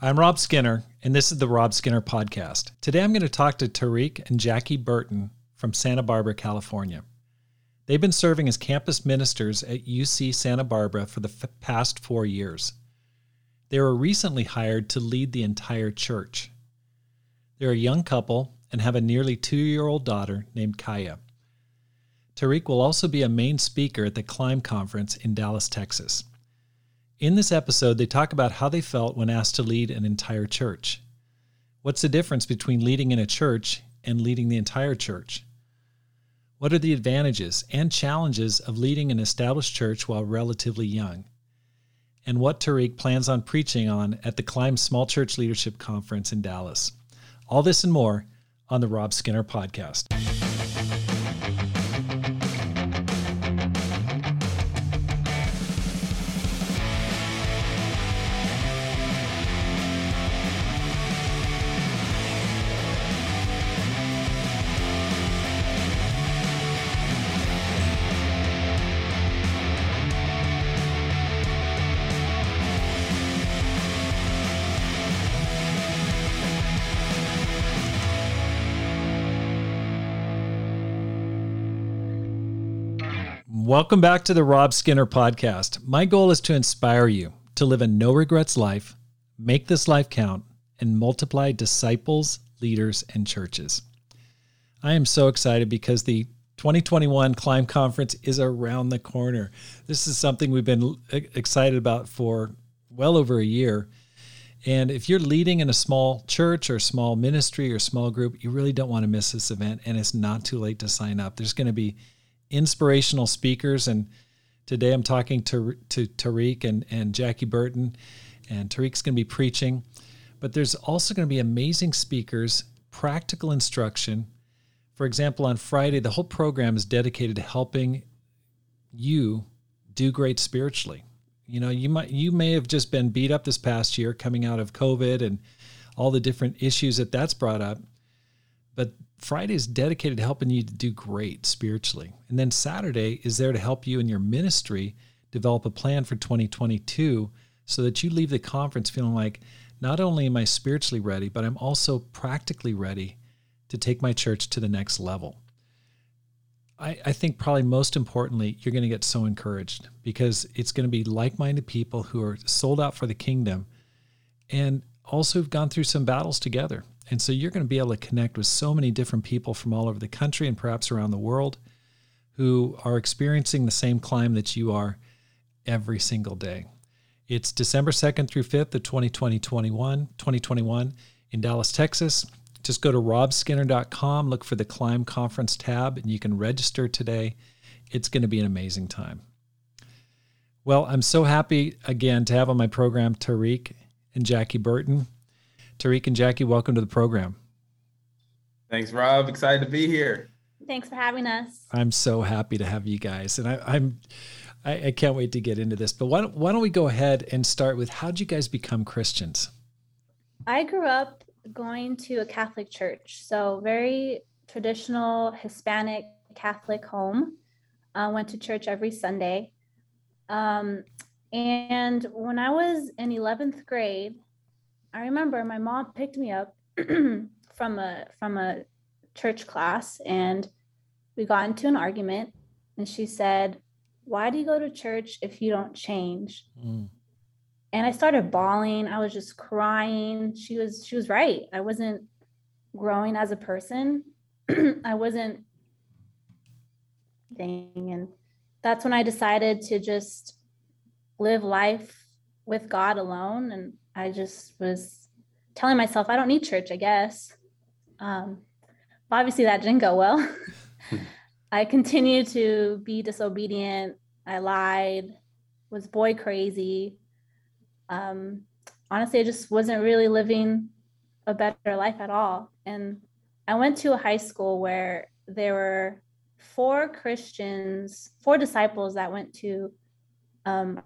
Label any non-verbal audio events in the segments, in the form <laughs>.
I'm Rob Skinner, and this is the Rob Skinner Podcast. Today I'm going to talk to Tarik and Jackie Burton from Santa Barbara, California. They've been serving as campus ministers at UC Santa Barbara for the f- past four years. They were recently hired to lead the entire church. They're a young couple and have a nearly two year old daughter named Kya. Tarik will also be a main speaker at the Climb Conference in Dallas, Texas. In this episode, they talk about how they felt when asked to lead an entire church. What's the difference between leading in a church and leading the entire church? What are the advantages and challenges of leading an established church while relatively young? And what Tarik plans on preaching on at the Climb Small Church Leadership Conference in Dallas. All this and more on the Rob Skinner Podcast. Welcome back to the Rob Skinner podcast. My goal is to inspire you to live a no regrets life, make this life count, and multiply disciples, leaders, and churches. I am so excited because the 2021 Climb Conference is around the corner. This is something we've been excited about for well over a year. And if you're leading in a small church or small ministry or small group, you really don't want to miss this event. And it's not too late to sign up. There's going to be inspirational speakers. And today I'm talking to, to Tarik and, and Jackie Burton, and Tarik's going to be preaching. But there's also going to be amazing speakers, practical instruction. For example, on Friday, the whole program is dedicated to helping you do great spiritually. You know, you might you may have just been beat up this past year coming out of COVID and all the different issues that that's brought up. But Friday is dedicated to helping you to do great spiritually. And then Saturday is there to help you in your ministry develop a plan for 2022 so that you leave the conference feeling like not only am I spiritually ready, but I'm also practically ready to take my church to the next level. I, I think probably most importantly, you're going to get so encouraged because it's going to be like minded people who are sold out for the kingdom and also have gone through some battles together. And so you're going to be able to connect with so many different people from all over the country and perhaps around the world who are experiencing the same climb that you are every single day. It's December 2nd through 5th of 2020, 2021 in Dallas, Texas. Just go to robskinner.com, look for the Climb Conference tab, and you can register today. It's going to be an amazing time. Well, I'm so happy again to have on my program Tarik and Jackie Burton. Tarik and Jackie, welcome to the program. Thanks, Rob. Excited to be here. Thanks for having us. I'm so happy to have you guys, and I, am I, I, can't wait to get into this. But why don't, why don't we go ahead and start with how did you guys become Christians? I grew up going to a Catholic church, so very traditional Hispanic Catholic home. Uh, went to church every Sunday. Um, and when I was in 11th grade, I remember my mom picked me up <clears throat> from a from a church class and we got into an argument and she said, "Why do you go to church if you don't change?" Mm. And I started bawling. I was just crying. She was she was right. I wasn't growing as a person. <clears throat> I wasn't thing and that's when I decided to just live life with God alone and I just was telling myself I don't need church, I guess. Um, obviously, that didn't go well. <laughs> <laughs> I continued to be disobedient. I lied, was boy crazy. Um, honestly, I just wasn't really living a better life at all. And I went to a high school where there were four Christians, four disciples that went to um,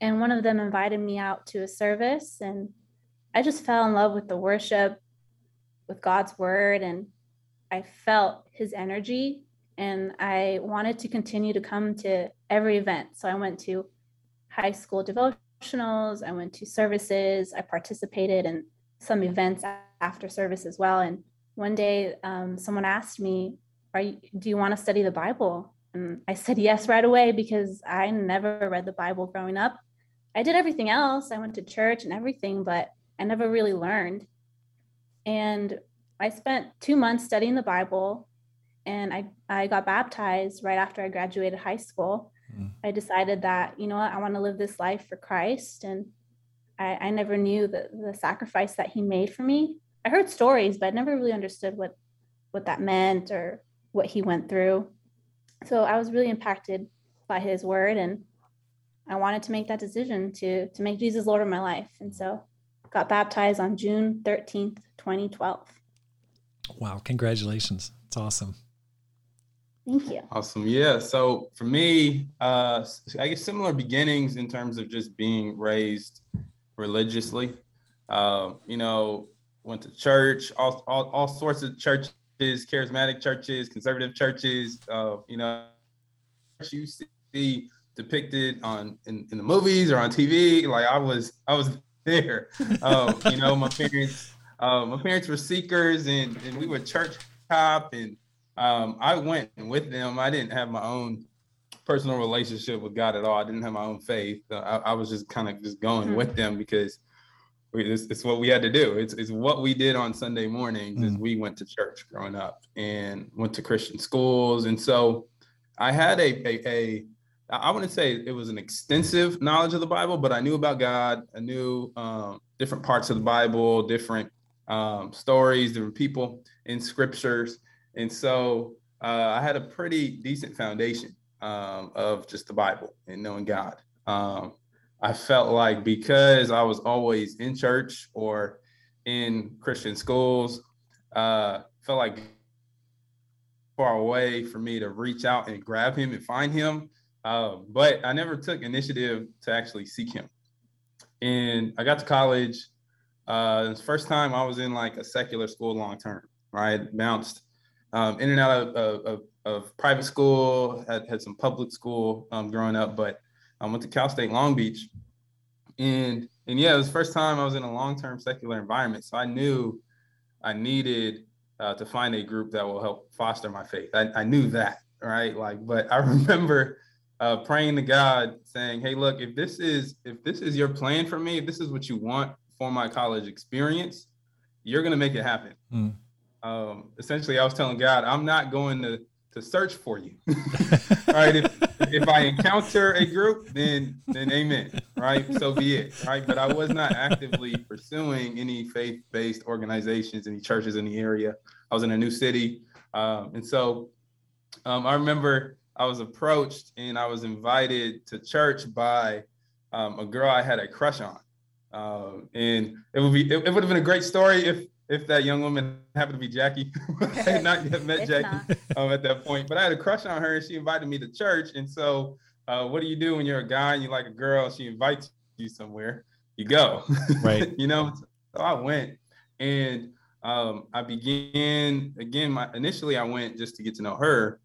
and one of them invited me out to a service and i just fell in love with the worship with god's word and i felt his energy and i wanted to continue to come to every event so i went to high school devotionals, I went to services, I participated in some events after service as well. And one day, um, someone asked me, "Are you, do you want to study the Bible?" And I said <laughs> yes right away because I never read the Bible growing up. I did everything else. I went to church and everything, but I never really learned. And I spent two months studying the Bible and I, I got baptized right after I graduated high school. Mm. I decided that, you know what, I want to live this life for Christ. And I, I never knew the, the sacrifice that he made for me. I heard stories, but I never really understood what, what that meant or what he went through. So I was really impacted by his word and I wanted to make that decision to to make Jesus Lord of my life. And so got baptized on June 13th, 2012. Wow, congratulations. It's awesome. Thank you. Awesome. Yeah. So for me, uh, I guess similar beginnings in terms of just being raised religiously. Uh, you know, went to church, all, all, all sorts of churches, charismatic churches, conservative churches. Uh, you know, you see depicted on in, in the movies or on TV. Like I was, I was there. <laughs> Um, you know, my parents, uh, my parents were seekers, and and we were church hop, and um, I went with them. I didn't have my own personal relationship with God at all. I didn't have my own faith. I, I was just kind of just going mm-hmm. with them because we, it's, it's, what we had to do. It's, it's what we did on Sunday mornings mm-hmm. is we went to church growing up and went to Christian schools. And so I had a, a, a I wouldn't say it was an extensive knowledge of the Bible, but I knew about God. I knew um, different parts of the Bible, different um, stories, different people in scriptures. And so uh, I had a pretty decent foundation um, of just the Bible and knowing God. Um, I felt like because I was always in church or in Christian schools, uh, felt like far away for me to reach out and grab him and find him. Uh, but I never took initiative to actually seek him. And I got to college. Uh, first time I was in like a secular school long term, right? Bounced um, in and out of, of, of, private school, had, had some public school um, growing up, but I went to Cal State Long Beach. And, and yeah, it was first time I was in a long term secular environment. So I knew I needed uh, to find a group that will help foster my faith. I, I knew that, right? Like, but I <laughs> remember uh, praying to God, saying, "Hey, look, if this is if this is your plan for me, if this is what you want for my college experience, you're gonna make it happen." Mm. Um, essentially, I was telling God, "I'm not going to to search for you. All <laughs> <laughs> right, if, if I encounter a group, then then Amen. Right, so be it. Right, but I was not actively pursuing any faith based organizations, any churches in the area. I was in a new city, um, and so um, I remember I was approached and I was invited to church by um, a girl I had a crush on. Um, and it would be it, it would have been a great story if if that young woman happened to be Jackie. <laughs> I had not yet met Jackie <laughs> um, at that point, but I had a crush on her and she invited me to church. And so, uh, what do you do when you're a guy and you like a girl? She invites you somewhere, you go. Right. <laughs> you know, so I went and um, I began again. My initially I went just to get to know her,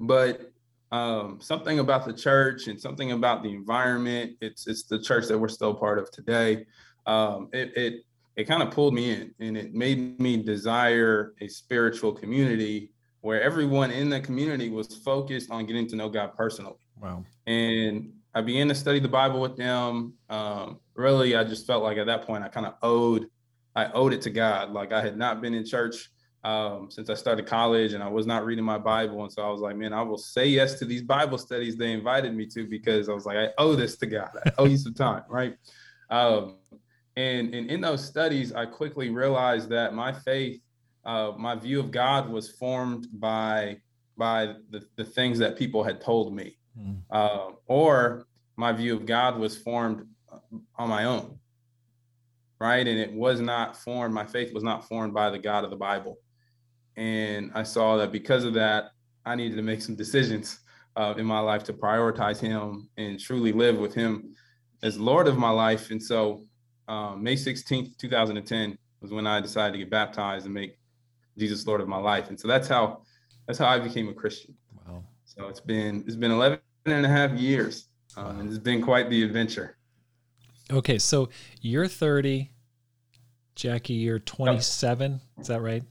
but um, something about the church and something about the environment. It's it's the church that we're still part of today. Um, it it it kind of pulled me in, and it made me desire a spiritual community where everyone in the community was focused on getting to know God personally. Wow. And I began to study the Bible with them. Um, really, I just felt like at that point I kind of owed I owed it to God. Like I had not been in church um, since I started college and I was not reading my Bible. And so I was like, man, I will say yes to these Bible studies they invited me to because I was like, I owe this to God. I owe you some time, right? Um, and, and in those studies, I quickly realized that my faith, uh, my view of God was formed by by the, the things that people had told me, mm. uh, or my view of God was formed on my own, right? And it was not formed, my faith was not formed by the God of the Bible. And I saw that because of that, I needed to make some decisions uh, in my life to prioritize Him and truly live with Him as Lord of my life. And so, um, May 16th, 2010 was when I decided to get baptized and make Jesus Lord of my life. And so that's how that's how I became a Christian. Wow. So it's been it's been 11 and a half years, um, and it's been quite the adventure. Okay, so you're 30, Jackie, you're 27. Is that right?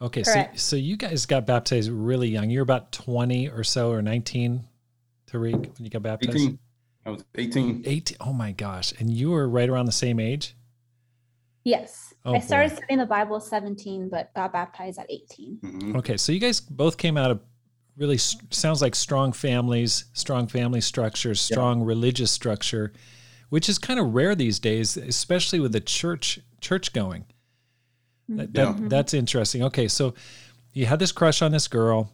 Okay, Correct. so so you guys got baptized really young. You're about 20 or so, or 19, Tarik, when you got baptized. 18. I was 18. 18. Oh my gosh! And you were right around the same age. Yes. Oh, I started boy. studying the Bible at 17, but got baptized at 18. Mhm. Okay, so you guys both came out of really sounds like strong families, strong family structures, strong religious structure, which is kind of rare these days, especially with the church church going. That, that- Mhm. That's interesting. Okay, so you had this crush on this girl,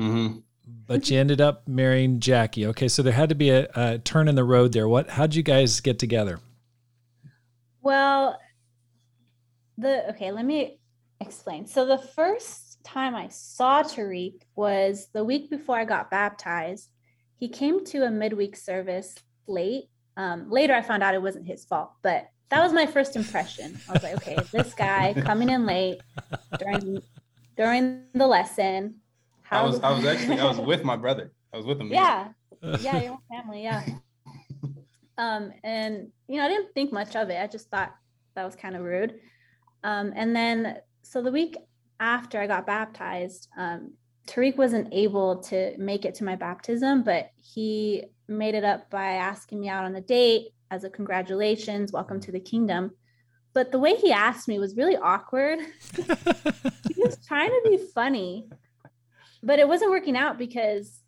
Mhm. but you ended up marrying Jackie. Okay, so there had to be a, a turn in the road there. What? How'd you guys get together? Well, the okay, let me explain. So the first time I saw Tarik was the week before I got baptized. He came to a midweek service late. Um, later, I found out it wasn't his fault, but that was my first impression. I was like, okay, this guy coming in late during during the lesson. I was I was actually I was with my brother. I was with him. yeah, yeah, your whole family, yeah. <laughs> Um, and you know, I didn't think much of it. I just thought that was kind of rude. Um, and then so the week after I got baptized, um, Tarik wasn't able to make it to my baptism, but he made it up by asking me out on a date as a congratulations, welcome to the kingdom. But the way he asked me was really awkward. <laughs> he <laughs> was trying to be funny, but it wasn't working out because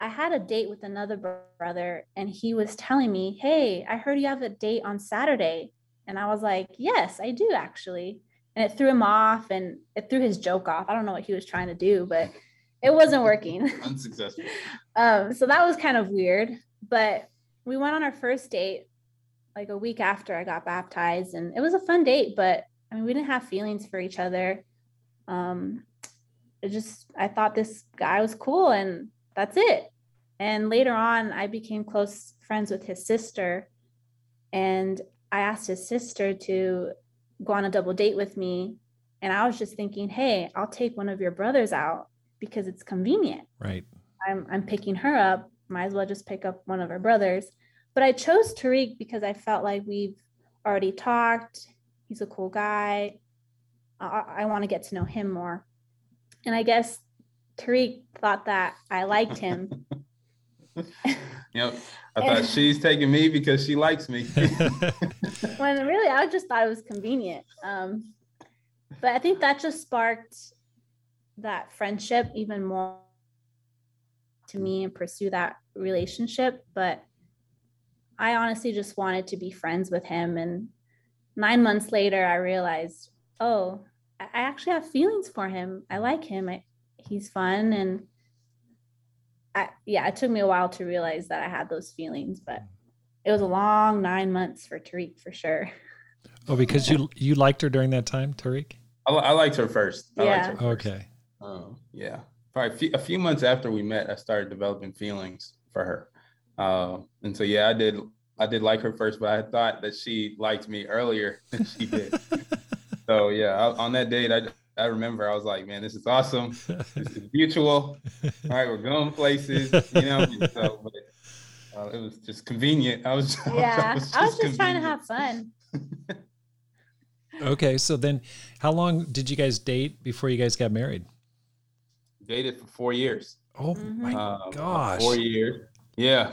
I had a date with another brother and he was telling me, Hey, I heard you have a date on Saturday. And I was like, Yes, I do actually. And it threw him off and it threw his joke off. I don't know what he was trying to do, but it wasn't working. <laughs> Unsuccessful. um, so that was kind of weird. But we went on our first date like a week after I got baptized, and it was a fun date. But I mean, we didn't have feelings for each other. Um, it just I thought this guy was cool, and that's it. And later on, I became close friends with his sister, and I asked his sister to go on a double date with me. And I was just thinking, hey, I'll take one of your brothers out because it's convenient. right. I'm I'm picking her up. Might as well just pick up one of her brothers. But I chose Tarik because I felt like we've already talked. He's a cool guy. I, I want to get to know him more. And I guess Tarik thought that I liked him. <laughs> <laughs> Yep. I thought she's taking me because she likes me. <laughs> when really I just thought it was convenient. Um, but I think that just sparked that friendship even more to me and pursue that relationship. But I honestly just wanted to be friends with him. And nine months later, I realized, oh, I I actually have feelings for him. I like him. I, he's fun. And I, yeah, it took me a while to realize that I had those feelings, but it was a long nine months for Tarik for sure. <laughs> oh, because you you liked her during that time, Tarik. I, I liked her first. I liked Yeah. her first. Okay. Um, yeah. Probably a few, a few months after we met, I started developing feelings for her. Um, and so yeah, I did I did like her first, but I thought that she liked me earlier <laughs> than she did. <laughs> so yeah, I, on that date, I I remember I was like, man, this is awesome. This is mutual. All right, we're going places, you know. so, <laughs> but, uh, it was just convenient. I was Yeah, I was just trying to have fun. okay. So then, how long did you guys date before you guys got married? dated for four years. Oh my Uh, gosh. four years. Yeah.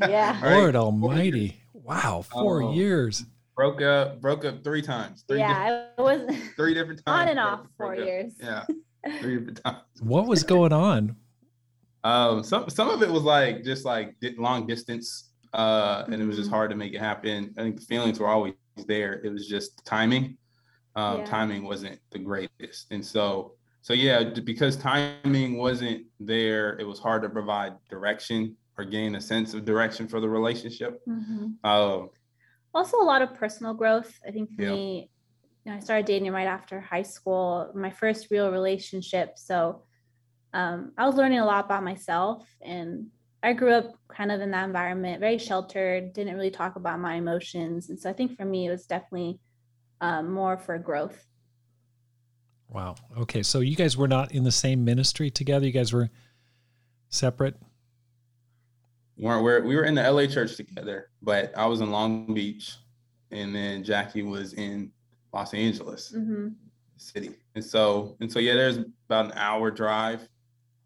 Yeah. <laughs> Lord four Almighty! years. Wow, four Oh. years. Broke up. Broke up three times. Three yeah, it was Different, <laughs> three different times. on and off four up. years. Yeah. <laughs> Three different times. What was going on? Um, some some of it was like just like long distance, uh, and it was just Mhm. hard to make it happen. I think the feelings were always there. It was just timing. Um, Yeah. Timing wasn't the greatest, and so so yeah, because timing wasn't there, it was hard to provide direction or gain a sense of direction for the relationship. Mhm. Um, Also, a lot of personal growth. I think for Yeah. me, you know, I started dating right after high school, my first real relationship. So um, I was learning a lot about myself, and I grew up kind of in that environment, very sheltered, didn't really talk about my emotions, and so I think for me, it was definitely um, more for growth. Wow. Okay, so you guys were not in the same ministry together. You guys were separate. weren't where we were in the LA church together, but I was in Long Beach, and then Jackie was in Los Angeles hmm city. And so and so yeah, there's about an hour drive,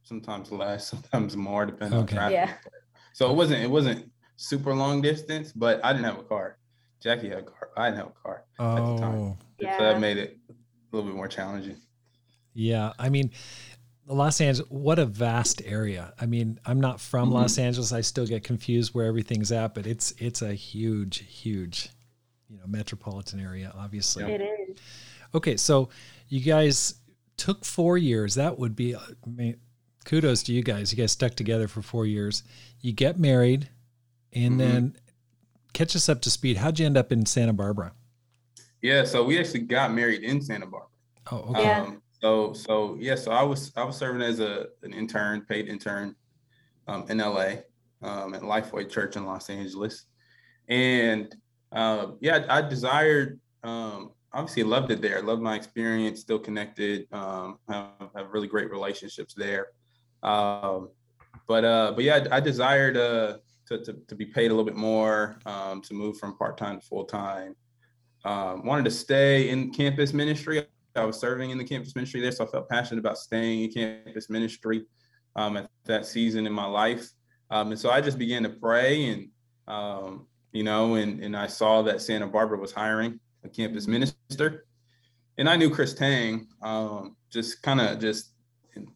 sometimes less, <laughs> sometimes more, depending Okay. on traffic. Yeah. So it wasn't it wasn't super long distance, but I didn't have a car. Jackie had a car. I didn't have a car. At the time. Oh, And So that made it a little bit more challenging. yeah. I mean, Los Angeles, what a vast area. I mean, I'm not from Mhm. Los Angeles. I still get confused where everything's at, but it's it's a huge, huge, you know, metropolitan area, obviously. It is. Okay, so you guys took four years. That would be, I mean, kudos to you guys. You guys stuck together for four years. You get married, and Mhm. then catch us up to speed. How'd you end up in Santa Barbara? Yeah, so we actually got married in Santa Barbara. Oh, okay. Yeah. Um, so so yeah, so I was I was serving as a an intern, paid intern, um, in LA, um, at Lifeway Church in Los Angeles, and uh, yeah, I, I desired. Um, obviously, loved it there. Loved my experience. Still connected. Um, have, have really great relationships there. Um, but uh, but yeah, I, I desired uh, to, to to be paid a little bit more, um, to move from part time to full time. Um, wanted to stay in campus ministry. I was serving in the campus ministry there, so I felt passionate about staying in campus ministry um, at that season in my life. Um, and so I just began to pray, and um, you know, and and I saw that Santa Barbara was hiring a campus minister, and I knew Chris Tang, um, just kind of just kind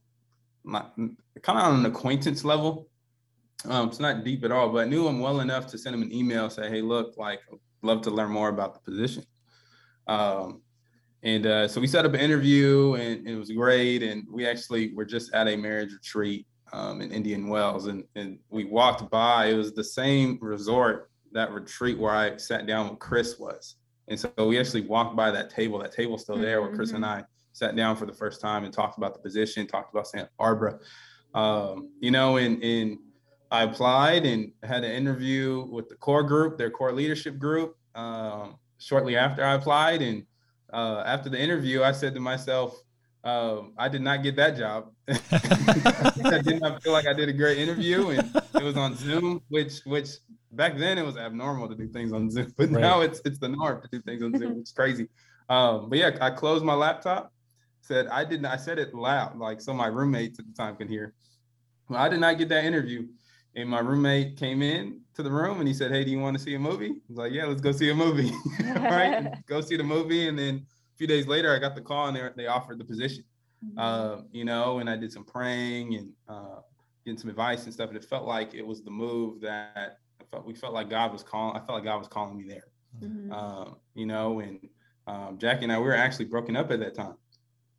of on an acquaintance level. Um, it's not deep at all, but I knew him well enough to send him an email, say, "Hey, look, like, love to learn more about the position." Um, and uh, so we set up an interview, and it was great. And we actually were just at a marriage retreat um, in Indian Wells, and and we walked by. It was the same resort that retreat where I sat down with Chris was, and so we actually walked by that table. That table's still there, where Chris and I sat down for the first time and talked about the position, talked about Santa Barbara, um, you know, and and I applied and had an interview with the core group, their core leadership group, um, shortly after I applied. And uh, after the interview, I said to myself, um, I did not get that job. <laughs> I <laughs> did not feel like I did a great interview, and it was on Zoom, which which back then it was abnormal to do things on Zoom, but Right. now it's it's the norm to do things on Zoom. It's crazy. Um, but yeah, I closed my laptop. Said I didn't. I said it loud, like so my roommates at the time can hear. Well, I did not get that interview. And my roommate came in to the room and he said, Hey, do you want to see a movie? I was like, Yeah, let's go see a movie. All <laughs> right. <laughs> Go see the movie. And then a few days later, I got the call and they, they offered the position. Uh, you know, and I did some praying and uh, getting some advice and stuff. And it felt like it was the move that I felt we felt like God was calling. I felt like God was calling me there. Mhm. Um, you know, and um, Jackie and I, we were actually broken up at that time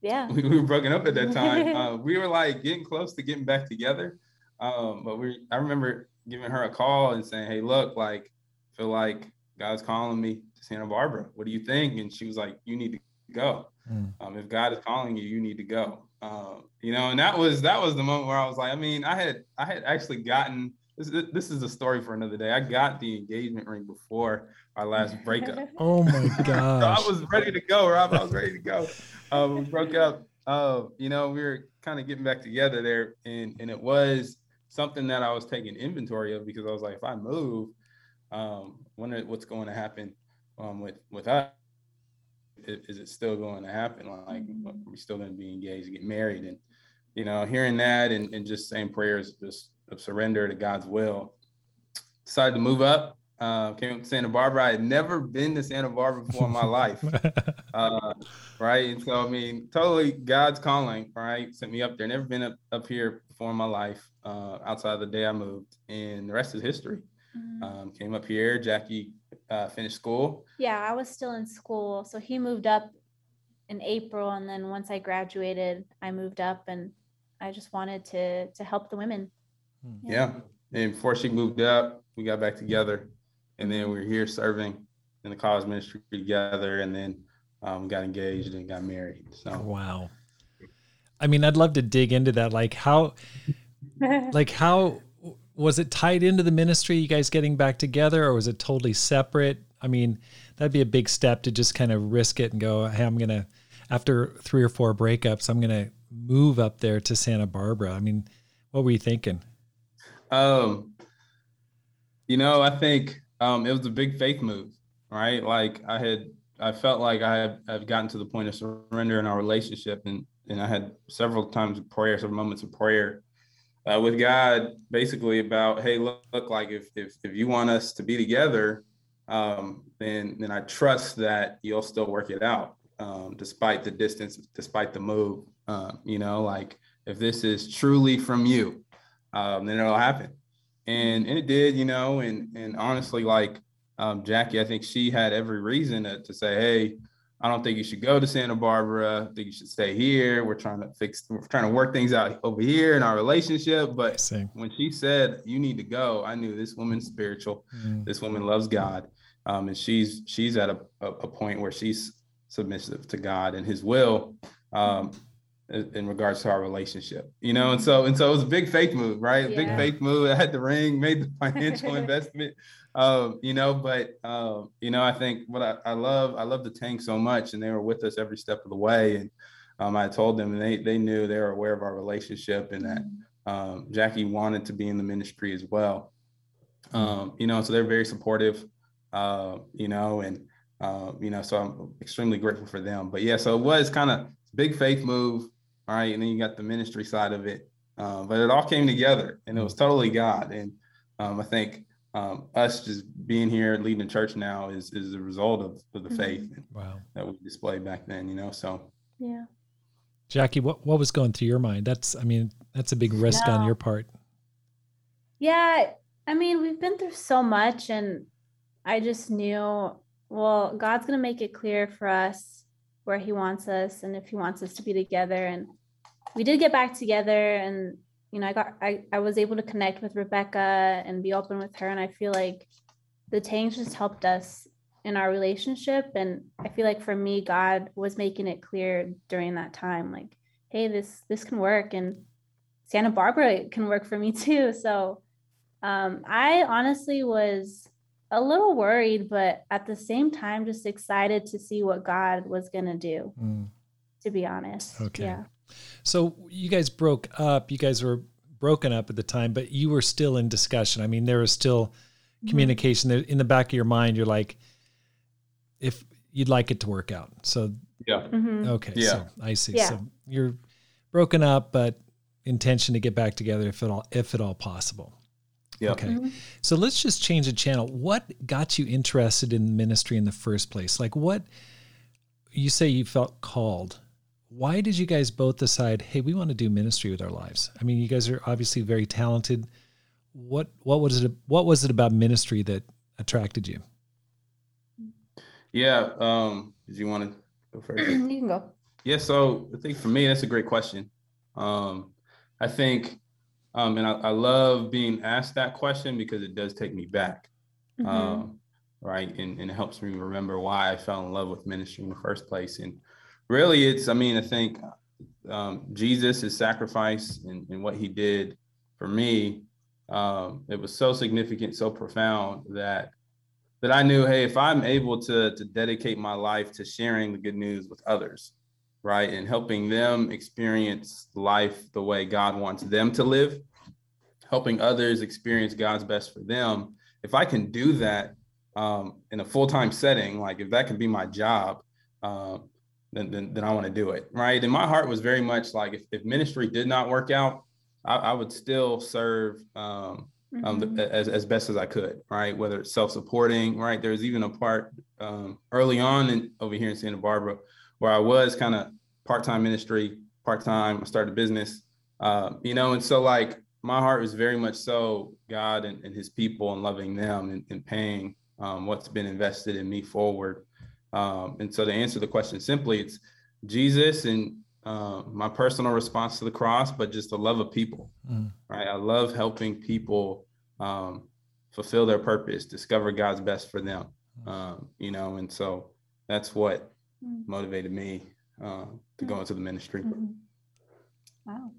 yeah. we, <laughs> we were broken up at that time. Uh, we were like getting close to getting back together. Um, but we, I remember giving her a call and saying, "Hey, look, like, feel like God's calling me to Santa Barbara. What do you think?" And she was like, "You need to go. Mm. Um, if God is calling you, you need to go." Um, you know, and that was that was the moment where I was like, I mean, I had I had actually gotten this. This is a story for another day. I got the engagement ring before our last <laughs> breakup. Oh my <laughs> So. I was ready to go, Rob. I was ready to go. Um, we broke up. Uh, you know, we were kind of getting back together there, and and it was something that I was taking inventory of because I was like, if I move, um, wonder what's going to happen um, with with us. Is, is it still going to happen? Like, are we still going to be engaged, get married, and you know, hearing that and, and just saying prayers just of surrender to God's will. Decided to move up. Uh, came up to Santa Barbara. I had never been to Santa Barbara before in my life. <laughs> Uh, right. And so, I mean, totally God's calling, right? Sent me up there. Never been up, up here before in my life, uh, outside of the day I moved. And the rest is history. Mhm. Um, came up here. Jackie uh, finished school. Yeah, I was still in school. So he moved up in April and then once I graduated, I moved up and I just wanted to to help the women. Yeah. And before she moved up, we got back together. And then we were here serving in the college ministry together. And then um, got engaged and got married. So, wow. I mean, I'd love to dig into that. Like how <laughs> like how was it tied into the ministry you guys getting back together or was it totally separate i mean that'd be a big step to just kind of risk it and go hey i'm gonna after three or four breakups i'm gonna move up there to santa barbara i mean what were you thinking Um, You know, I think um, it was a big faith move, right? Like I had, I felt like I had, I've gotten to the point of surrender in our relationship, and and I had several times of prayer, several moments of prayer uh, with God, basically about, hey, look, look, like if if if you want us to be together, um, then then I trust that you'll still work it out, um, despite the distance, despite the move. Uh, you know, like if this is truly from you, um, then it'll happen. And, and it did, you know, and and honestly, like um, Jackie, I think she had every reason to, to say, hey, I don't think you should go to Santa Barbara. I think you should stay here. We're trying to fix, we're trying to work things out over here in our relationship. But when she said you need to go, I knew this woman's spiritual. Mm. This woman loves God, um, and she's she's at a, a, point where she's submissive to God and His will um, in regards to our relationship. You know, and so and so it was a big faith move, right? Yeah. Big faith move. I had the ring, made the <laughs> financial investment um, you know, but um, you know, I think what I, I, love, I love the Tangs so much, and they were with us every step of the way. And um, I told them, and they they knew they were aware of our relationship, and that um, Jackie wanted to be in the ministry as well. Um, you know, so they're very supportive. Uh, you know, and uh, you know, so I'm extremely grateful for them. But yeah, so it was kind of big faith move, all right, and then you got the ministry side of it. Uh, but it all came together, and it was totally God. And um, I think um, us just being here leading the church now is is a result of, of the mm-hmm. faith wow. that we displayed back then, you know. So yeah. Jackie, what, what was going through your mind? That's I mean, that's a big risk no. on your part. Yeah. I mean, we've been through so much and I just knew, well, God's gonna make it clear for us where he wants us and if he wants us to be together. And we did get back together and you know, I got I, I was able to connect with Rebecca and be open with her. And I feel like the Tangs just helped us in our relationship. And I feel like for me, God was making it clear during that time, like, hey, this this can work and Santa Barbara can work for me <laughs> too. So um, I honestly was a little worried, but at the same time, just excited to see what God was gonna do. Mm. To be honest, okay. Yeah. So you guys broke up. You guys were broken up at the time, but you were still in discussion. I mean, there was still mm-hmm. communication in the back of your mind. You're like, if you'd like it to work out. So yeah. Mm-hmm. Okay. Yeah. So I see. Yeah. So you're broken up, but intention to get back together if at all if at all possible. Yeah. Okay. Mm-hmm. So let's just change the channel. What got you interested in ministry in the first place? Like what you say you felt called why did you guys both decide, hey, we want to do ministry with our lives? I mean, you guys are obviously very talented. What what was it what was it about ministry that attracted you? Yeah, um, did you want to go first? <clears throat> you can go. Yeah, so I think for me that's a great question. Um, I think um, and I, I, love being asked that question because it does take me back. Mm-hmm. Um, right. And, and it helps me remember why I fell in love with ministry in the first place. And really it's i mean i think um, jesus his sacrifice and, and, what he did for me um, it was so significant so profound that that i knew hey if i'm able to to dedicate my life to sharing the good news with others right and helping them experience life the way god wants them to live helping others experience god's best for them if i can do that um, in a full-time setting like if that can be my job um, then, then, then I want to do it. Right. And my heart was very much like if, if ministry did not work out, I, I would still serve um, um, mm-hmm. as, as best as I could. Right. Whether it's self supporting. Right. There's even a part um, early on in, over here in Santa Barbara where I was kind of part time ministry, part time. I started a business, uh, you know, and so like my heart was very much so God and, and his people and loving them and, and paying um, what's been invested in me forward. Um, and so to answer the question simply, it's Jesus and uh, my personal response to the cross, but just the love of people. Mm. Right? I love helping people um, fulfill their purpose, discover God's best for them. Mm. Um, you know, and so that's what mm. motivated me uh, to go mm. into the ministry. Mm-hmm. Wow.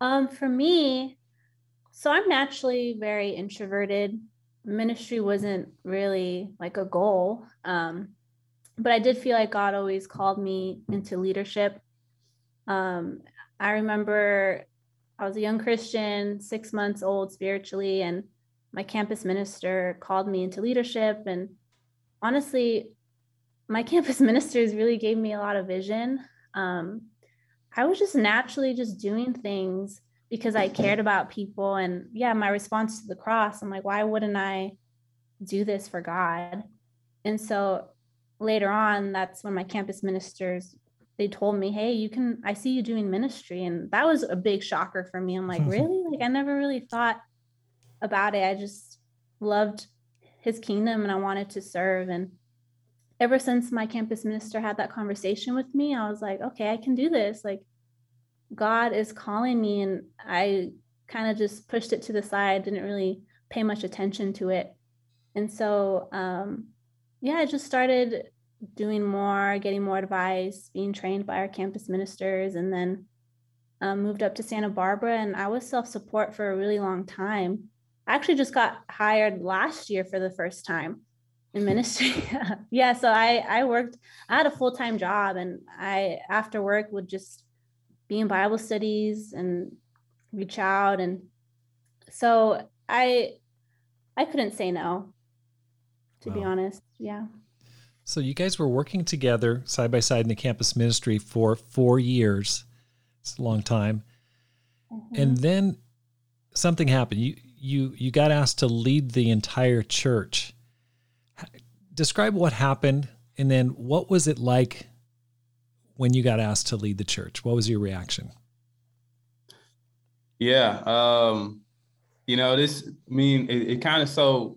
Um, for me, so I'm naturally very introverted. Ministry wasn't really like a goal. Um, but I did feel like God always called me into leadership. Um, I remember I was a young Christian, six months old spiritually, and my campus minister called me into leadership. And honestly, my campus <laughs> ministers really gave me a lot of vision. Um, I was just naturally just doing things because I cared about people. And yeah, my response to the cross, I'm like, why wouldn't I do this for God? And so later on, that's when my campus ministers they told me, "Hey, you can I see you doing ministry." And that was a big shocker for me. I'm like, <laughs> "Really? Like I never really thought about it. I just loved his kingdom and I wanted to serve and ever since my campus minister had that conversation with me, I was like, "Okay, I can do this." Like God is calling me and I kind of just pushed it to the side, didn't really pay much attention to it. And so um yeah, I just started doing more, getting more advice, being trained by our campus ministers, and then um, moved up to Santa Barbara. And I was self support for a really long time. I actually just got hired last year for the first time in ministry. <laughs> yeah, so I I worked. I had a full time job, and I after work would just be in Bible studies and reach out, and so I I couldn't say no. To wow. be honest, yeah. So you guys were working together side by side in the campus ministry for four years. It's a long time. Mm-hmm. And then something happened. You you you got asked to lead the entire church. Describe what happened and then what was it like when you got asked to lead the church? What was your reaction? Yeah, um, you know, this I mean it, it kind of so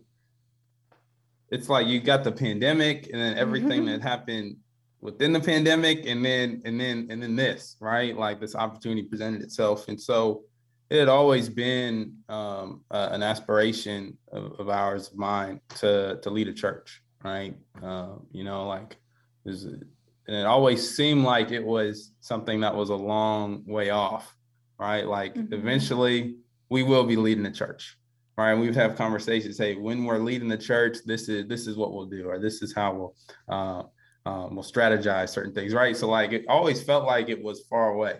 it's like you got the pandemic and then everything mm-hmm. that happened within the pandemic and then and then and then this right like this opportunity presented itself and so it had always been um, uh, an aspiration of, of, ours of mine to to lead a church right uh, you know like and it always seemed like it was something that was a long way off right like mm-hmm. eventually we will be leading the church right? And we've had conversations. Hey, when we're leading the church, this is this is what we'll do, or this is how we'll uh, um, we'll strategize certain things, right? So like it always felt like it was far away.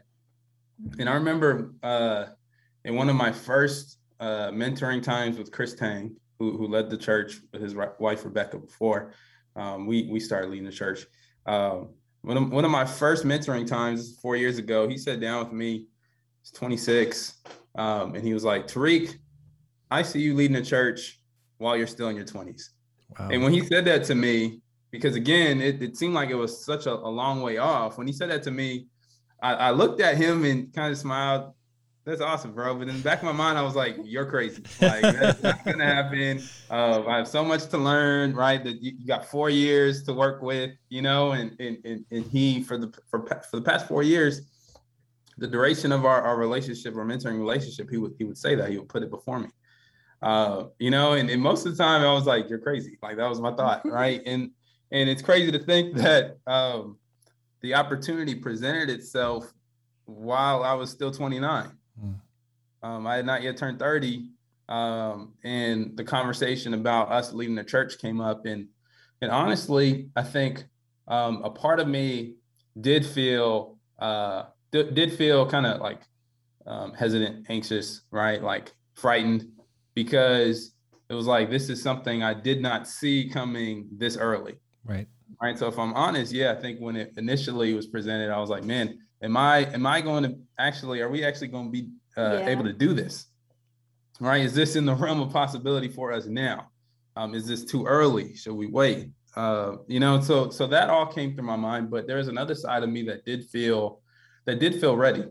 And I remember uh, in one of my first uh, mentoring times with Chris Tang, who, who led the church with his wife Rebecca before um, we we started leading the church. Um, one of, one of my first mentoring times four years ago, he sat down with me. He's 26, um, and he was like, Tarik, I see you leading a church while you're still in your 20s. Wow. And when he said that to me, because again, it, it seemed like it was such a, a, long way off. When he said that to me, I, I looked at him and kind of smiled. That's awesome, bro. But in the back of my mind, I was like, "You're crazy. Like that's not gonna happen. Uh, I have so much to learn. Right? That you, you, got four years to work with, you know, and and and, and he for the for, for the past four years, the duration of our, our relationship, our mentoring relationship, he would he would say that he would put it before me. Uh, you know, and, and most of the time I was like, you're crazy. Like that was my thought, <laughs> right? And and it's crazy to think that um, the opportunity presented itself while I was still 29. Um, I had not yet turned 30. Um, and the conversation about us leading the church came up. And and honestly, I think um, a part of me did feel uh, did feel kind of like um, hesitant, anxious, right? Like frightened because it was like this is something I did not see coming this early. Right. Right. So if I'm honest, yeah, I think when it initially was presented, I was like, man, am I am I going to actually are we actually going to be uh, yeah. able to do this? Right? Is this in the realm of possibility for us now? Um, is this too early? Should we wait? Uh, you know, so so that all came through my mind. But there's another side of me that did feel that did feel ready,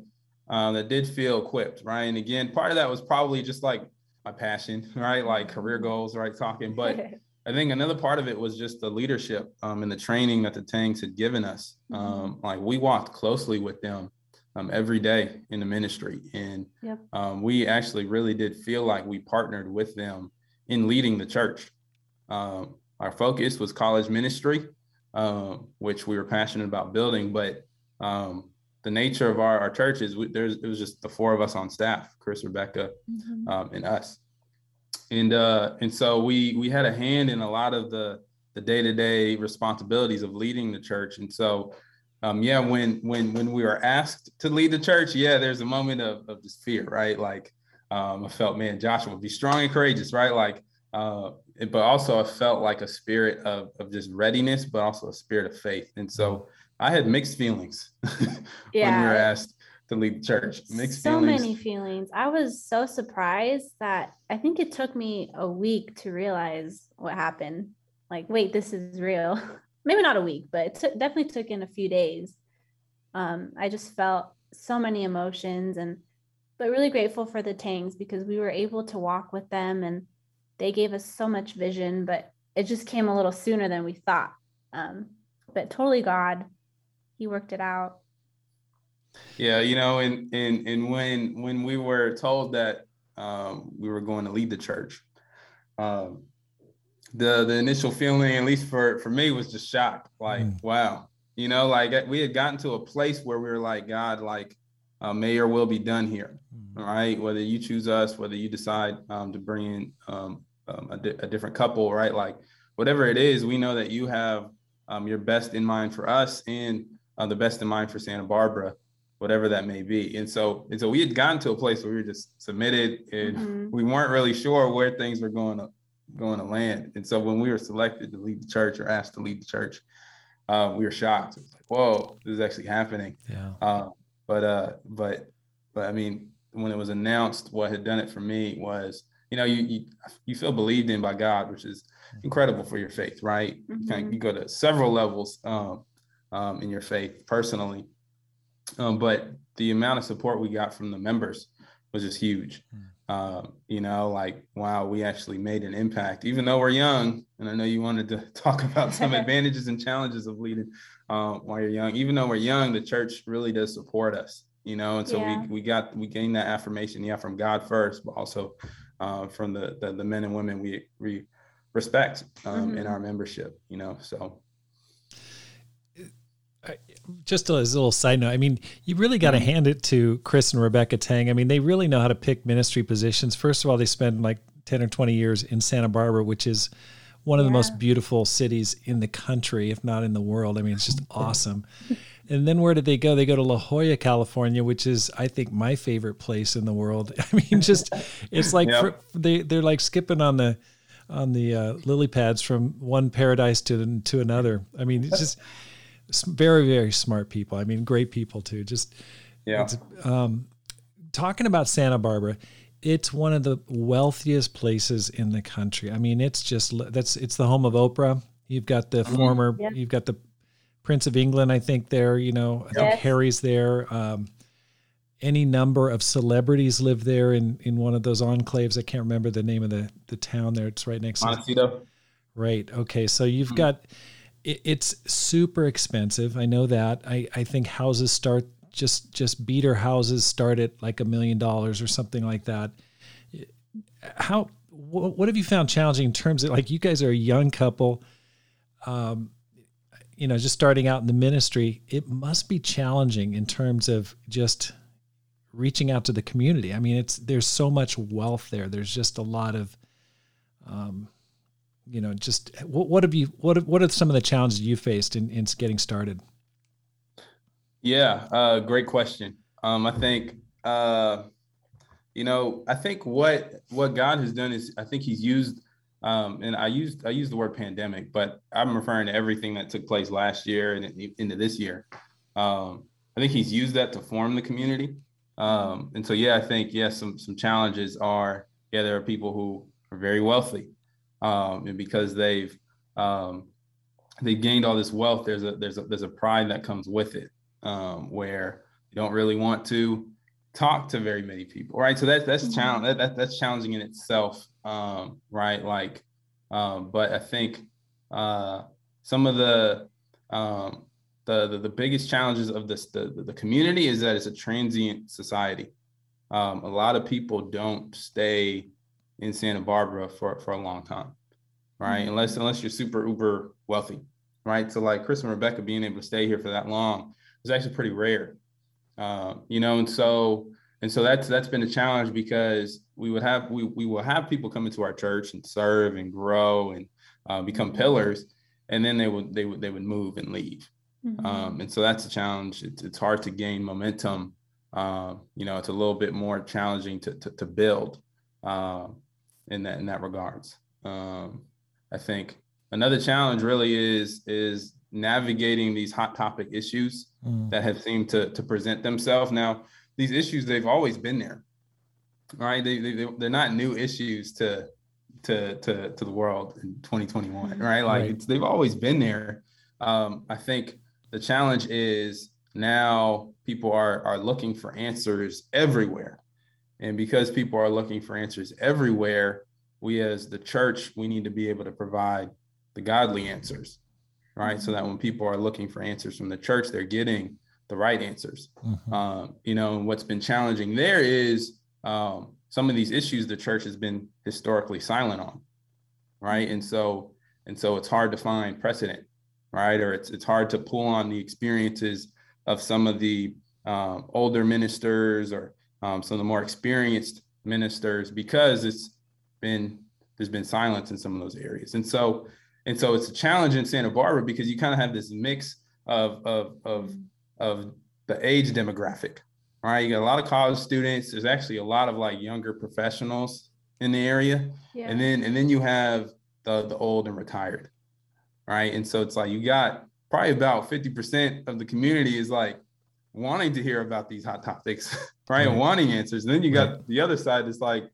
uh, that did feel equipped, right? And again, part of that was probably just like my passion, <laughs> right? Like career goals, right? Talking. But <laughs> I think another part of it was just the leadership um, and the training that the Tangs had given us. Mm-hmm. Um, like we walked closely with them um, every day in the ministry. And yep. um, we actually really did feel like we partnered with them in leading the church. Um, our focus was college ministry, um, which we were passionate about building, but um, the nature of our, our churches, we, there's it was just the four of us on staff, Chris, Rebecca, mm-hmm. um, and us. And uh, and so we we had a hand in a lot of the the day-to-day responsibilities of leading the church. And so um, yeah, when when when we were asked to lead the church, yeah, there's a moment of, of just fear, right? Like um, I felt, man, Joshua, be strong and courageous, right? Like, uh, but also I felt like a spirit of, of just readiness, but also a spirit of faith. And so I had mixed feelings yeah. <laughs> when we were asked to lead the church. Mixed so feelings. many feelings. I was so surprised that I think it took me a week to realize what happened. Like, wait, this is real. <laughs> Maybe not a week, but it definitely took in a few days. Um, I just felt so many emotions and but really grateful for the Tangs because we were able to walk with them and they gave us so much vision, but it just came a little sooner than we thought. Um, but totally God, He worked it out. Yeah, you know, and and and when when we were told that um, we were going to lead the church, um, the the initial feeling, at least for for me, was just shock. Like, mm. wow, you know, like we had gotten to a place where we were like, God, like, uh, may your will be done here. Mm-hmm. All right. Whether you choose us, whether you decide um, to bring in um, um, a, di- a, different couple, right? Like, whatever it is, we know that you have um, your best in mind for us and uh, the best in mind for Santa Barbara, whatever that may be. And so, and so we had gotten to a place where we were just submitted and mm-hmm. we weren't really sure where things were going to going to land. And so when we were selected to lead the church or asked to lead the church, uh, we were shocked. It was like, whoa, this is actually happening. Yeah. Uh, but uh, but but I mean, when it was announced, what had done it for me was, you know, you you, you feel believed in by God, which is incredible for your faith, right? Mm-hmm. You, kind of, you go to several levels um, um, in your faith personally, um, but the amount of support we got from the members was just huge. Um, you know, like, wow, we actually made an impact, even though we're young. And I know you wanted to <laughs> talk about <laughs> some advantages and challenges of leading um, while you're young. Even though we're young, the church really does support us, you know. And so yeah. we we got we gained that affirmation, yeah, from God first, but also uh, from the, the, the men and women we we respect um, mm-hmm. in our membership, you know. So just as a little side note, I mean, you really got to mm-hmm. hand it to Chris and Rebecca Tang. I mean, they really know how to pick ministry positions. First of all, they spend like 10 or 20 years in Santa Barbara, which is one of yeah. the most beautiful cities in the country, if not in the world. I mean, it's just <laughs> awesome. And then where did they go? They go to La Jolla, California, which is, I think, my favorite place in the world. <laughs> I mean, just it's like for, they they're like skipping on the on the uh, lily pads from one paradise to to another. I mean, it's just very very smart people. I mean, great people too. Just yeah. Um, talking about Santa Barbara, it's one of the wealthiest places in the country. I mean, it's just that's it's the home of Oprah. You've got the mm-hmm. former, yeah. you've got the Prince of England. I think there. You know, I yes. think Harry's there. Um, any number of celebrities live there in in one of those enclaves. I can't remember the name of the the town there. It's right next Montecito. to. Right. Okay. So you've mm-hmm. got it, it's super expensive. I know that. I, I think houses start just just beater houses start at like a million dollars or something like that. How what, what have you found challenging in terms of like you guys are a young couple, um, you know, just starting out in the ministry. It must be challenging in terms of just reaching out to the community. I mean, it's there's so much wealth there. There's just a lot of um, you know, just what, what have you what what are some of the challenges you faced in, in getting started? Yeah, uh, great question. Um, I think uh, you know, I think what what God has done is I think He's used, um, and I used I used the word pandemic, but I'm referring to everything that took place last year and into this year. Um, I think He's used that to form the community, um, and so yeah, I think yes, yeah, some some challenges are yeah, there are people who are very wealthy um, and because they've um, they've gained all this wealth, there's a there's a there's a pride that comes with it, um, where you don't really want to talk to very many people, right? So that's that's mm-hmm. challenge that, that, that's challenging in itself, um, right? Like, um, but I think uh, some of the um, the, the, the biggest challenges of this the, the community is that it's a transient society. Um, a lot of people don't stay in Santa Barbara for, for a long time, right? Mm-hmm. Unless unless you're super uber wealthy, right? So like Chris and Rebecca being able to stay here for that long is actually pretty rare, uh, you know. And so and so that's that's been a challenge because we would have we we will have people come into our church and serve and grow and uh, become mm-hmm. pillars, and then they would they would they would move and leave. Mm-hmm. Um, and so that's a challenge. It's, it's hard to gain momentum um, you know, it's a little bit more challenging to to, to build um, in that in that regards. Um, I think another challenge really is is navigating these hot topic issues mm. that have seemed to to present themselves. Now, these issues they've always been there, right? They, they they're not new issues to to to to the world in 2021, right? Like right. they've always been there. Um, I think the challenge is now people are are looking for answers everywhere and because people are looking for answers everywhere we as the church we need to be able to provide the godly answers right? So that when people are looking for answers from the church they're getting the right answers. Mm-hmm. um, you know and what's been challenging there is um, some of these issues the church has been historically silent on right? And so and so it's hard to find precedent right? Or it's it's hard to pull on the experiences of some of the um, older ministers or um, some of the more experienced ministers because it's been there's been silence in some of those areas. And so and so it's a challenge in santa barbara because you kind of have this mix of of of of the age demographic right? You got a lot of college students. There's actually a lot of like younger professionals in the area. Yeah. and then and then you have the the old and retired right? And so it's like you got probably about 50% of the community is like wanting to hear about these hot topics, <laughs> right? And wanting answers. And then you got right. the other side that's like,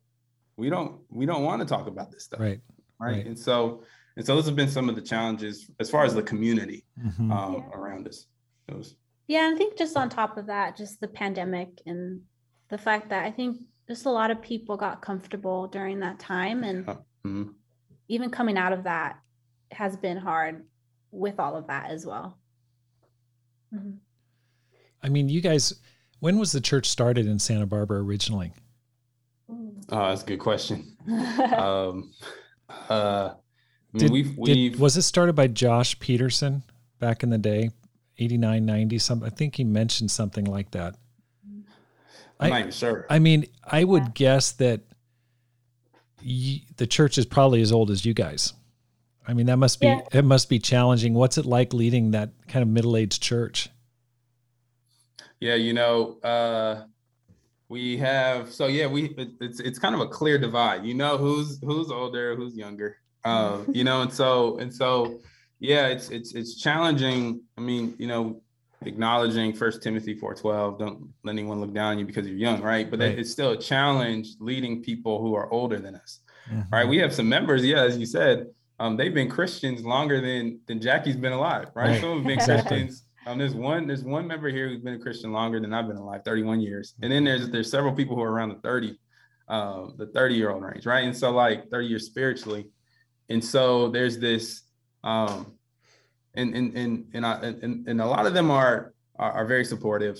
we don't we don't want to talk about this stuff. Right. right. Right. And so and so those have been some of the challenges as far as the community mm-hmm. um, yeah. around us. Those. Yeah, I think just on top of that, just the pandemic and the fact that I think just a lot of people got comfortable during that time and mm-hmm. even coming out of that has been hard with all of that as well. Mm-hmm. I mean, you guys, when was the church started in Santa Barbara originally? Oh, that's a good question. <laughs> um, uh, I mean, did, we've, we've, did, was it started by Josh Peterson back in the day, 89, 90, something? I think he mentioned something like that. I'm I, not sure. I mean, I would yeah. guess that y- the church is probably as old as you guys. I mean, that must be yeah. it must be challenging. What's it like leading that kind of middle-aged church? Yeah, you know, uh we have so yeah, we it's it's kind of a clear divide. You know who's who's older, who's younger. Uh, <laughs> you know, and so and so yeah, it's it's it's challenging. I mean, you know, acknowledging First Timothy four twelve. Don't let anyone look down on you because you're young, right? But right. it's still a challenge leading people who are older than us, mm-hmm. right? We have some members, yeah, as you said, um, they've been Christians longer than than Jackie's been alive, right? right. Some have been Christians. Um, there's one there's one member here who's been a Christian longer than I've been alive, 31 years, and then there's there's several people who are around the 30, uh, the 30 year old range, right? And so like 30 years spiritually, and so there's this, um, and and and and, I, and, and a lot of them are are, are very supportive,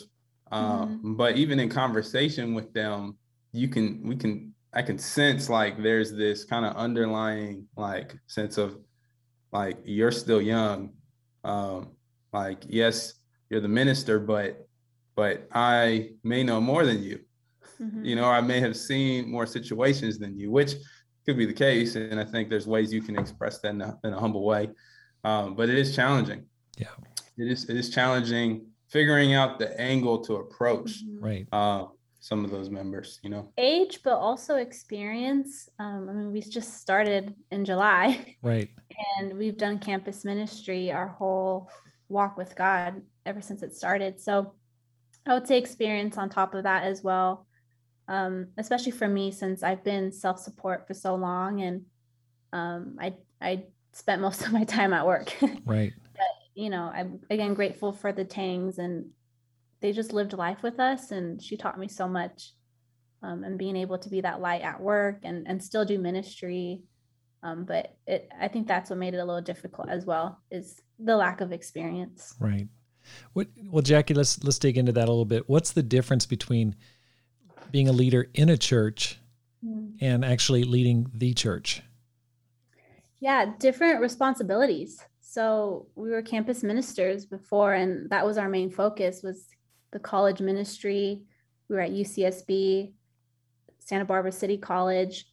um, mm-hmm. but even in conversation with them, you can we can I can sense like there's this kind of underlying like sense of like you're still young. Um, like, yes, you're the minister, but but I may know more than you. Mm-hmm. You know, I may have seen more situations than you, which could be the case. And I think there's ways you can express that in a, in a humble way. Um, but it is challenging. Yeah. It is it is challenging figuring out the angle to approach. Mm-hmm. Right. Uh, some of those members, you know. Age, but also experience. Um, I mean, we just started in July. Right. <laughs> And we've done campus ministry our whole walk with God ever since it started. So I would say experience on top of that as well. Um, especially for me, since I've been self-support for so long and um, I I spent <laughs> most of my time at work. <laughs> Right. but you know, I'm again grateful for the Tangs and they just lived life with us and she taught me so much um, and being able to be that light at work and, and still do ministry um, but it, i think that's what made it a little difficult as well is the lack of experience. Right. What well jackie let's let's dig into that a little bit. What's the difference between being a leader in a church mm. and actually leading the church? Yeah different responsibilities. So we were campus ministers before and that was our main focus was the college ministry. We were at UCSB, Santa Barbara City College,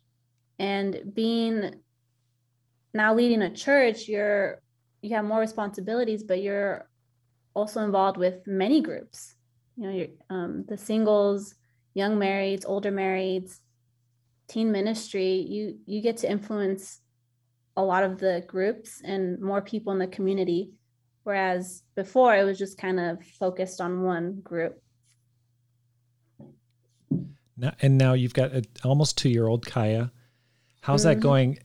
and being now leading a church, you're you have more responsibilities, but you're also involved with many groups. you know, you're um, the singles, young marrieds, older marrieds, teen ministry, you you get to influence a lot of the groups and more people in the community. Whereas before it was just kind of focused on one group. Now, and now you've got an almost two year old Kya. How's mm-hmm. that going?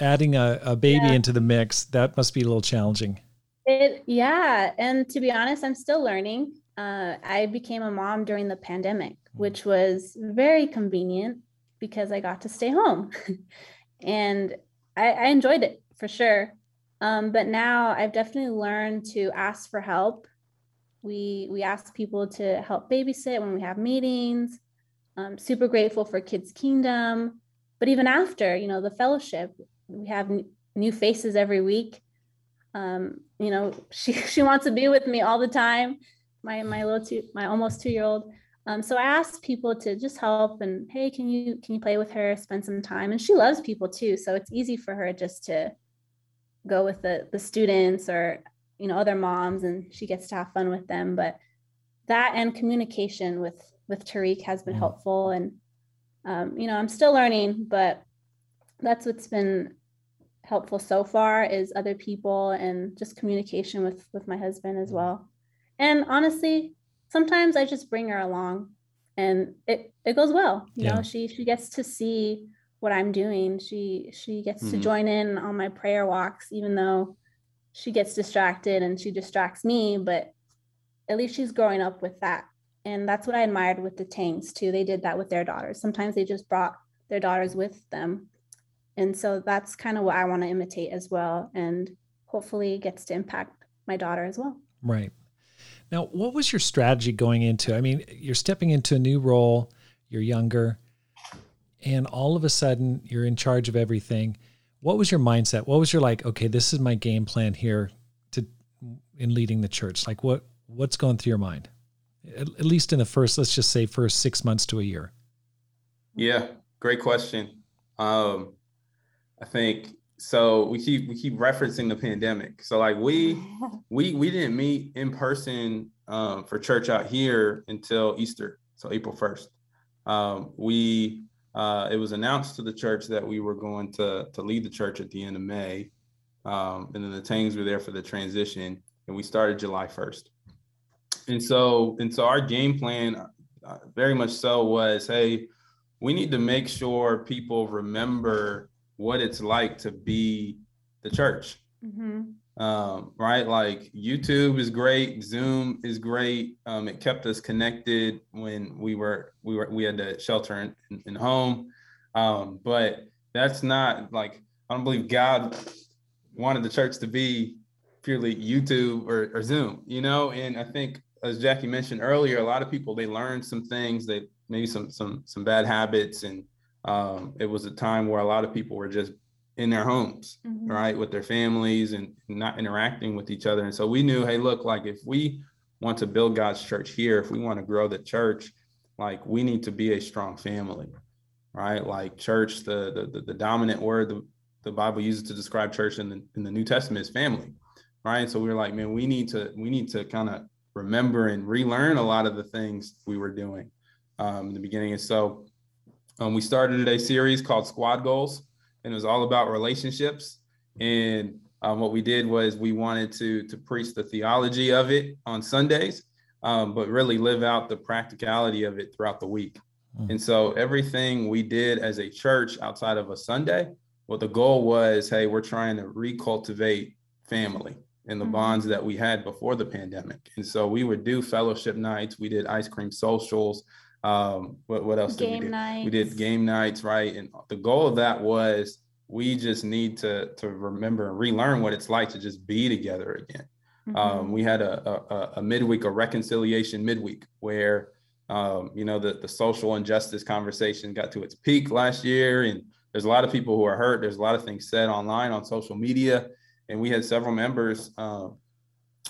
Adding a, a baby yeah. into the mix, that must be a little challenging. It, yeah. And to be honest, I'm still learning. Uh, I became a mom during the pandemic, mm. which was very convenient because I got to stay home. <laughs> and I, I, enjoyed it for sure. Um, but now I've definitely learned to ask for help. We we ask people to help babysit when we have meetings. I'm super grateful for Kids Kingdom. But even after, you know, the fellowship, we have n- new faces every week. Um, you know, <laughs> she she wants to be with me all the time. My my little two, my almost two year old. Um, so I asked people to just help and hey, can you can you play with her, spend some time? And she loves people too, so it's easy for her just to go with the the students or you know other moms, and she gets to have fun with them. But that and communication with with Tarik has been mm-hmm. helpful, and um, you know I'm still learning, but that's what's been helpful so far is other people and just communication with with my husband as mm-hmm. well. And honestly, sometimes I just bring her along and it it goes well. You yeah. know, she she gets to see what I'm doing. She she gets mm-hmm. to join in on my prayer walks even though she gets distracted and she distracts me, but at least she's growing up with that. And that's what I admired with the Tangs too. They did that with their daughters. Sometimes they just brought their daughters with them. And so that's kind of what I want to imitate as well and hopefully gets to impact my daughter as well. Right. Now, what was your strategy going into? I mean, you're stepping into a new role, you're younger, and all of a sudden you're in charge of everything. What was your mindset? What was your like, okay, this is my game plan here to in leading the church? Like what what's going through your mind? At, at least in the first, let's just say first 6 months to a year. Yeah, great question. Um I think so we keep we keep referencing the pandemic. So like we <laughs> we we didn't meet in person um, for church out here until Easter, so April first. Um, we uh, it was announced to the church that we were going to to lead the church at the end of May, um, and then the Tangs were there for the transition, and we started July first. And so and so our game plan, uh, very much so, was hey, we need to make sure people remember what it's like to be the church. Mm-hmm. Um, right? Like YouTube is great, Zoom is great. Um, it kept us connected when we were we were we had to shelter in, in, in home. Um, but that's not like I don't believe God wanted the church to be purely YouTube or, or Zoom, you know. And I think as Jackie mentioned earlier, a lot of people they learned some things, they maybe some some some bad habits and um, it was a time where a lot of people were just in their homes, mm-hmm. right, with their families and not interacting with each other. And so we knew, hey, look, like if we want to build God's church here, if we want to grow the church, like we need to be a strong family, right? Like church, the the, the dominant word the, the Bible uses to describe church in the in the New Testament is family, right? So we were like, man, we need to we need to kind of remember and relearn a lot of the things we were doing um, in the beginning. And so um, we started a series called Squad Goals, and it was all about relationships. And um, what we did was we wanted to to preach the theology of it on Sundays, um, but really live out the practicality of it throughout the week. Mm. And so everything we did as a church outside of a Sunday, what the goal was, hey, we're trying to recultivate family and the mm-hmm. bonds that we had before the pandemic. And so we would do fellowship nights, we did ice cream socials, um, what, what else game did we do? Nights. We did game nights, right? And the goal of that was we just need to to remember and relearn what it's like to just be together again. Mm-hmm. Um, we had a, a, a midweek, a reconciliation midweek, where um, you know the the social injustice conversation got to its peak last year, and there's a lot of people who are hurt. There's a lot of things said online on social media, and we had several members. Um,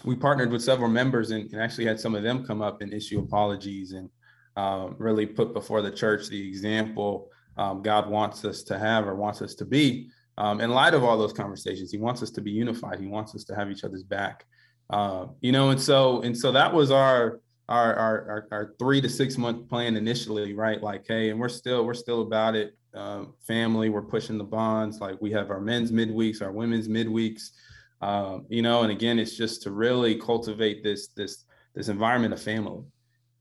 we partnered with several members and, and, actually had some of them come up and issue apologies and um, really put before the church the example um, God wants us to have or wants us to be. Um, in light of all those conversations, He wants us to be unified. He wants us to have each other's back. Uh, you know, and so and so that was our our, our our, our three to six month plan initially, right? Like, hey, and we're still we're still about it. Uh, family, we're pushing the bonds. Like we have our men's midweeks, our women's midweeks. Um, you know, and again, it's just to really cultivate this this this environment of family.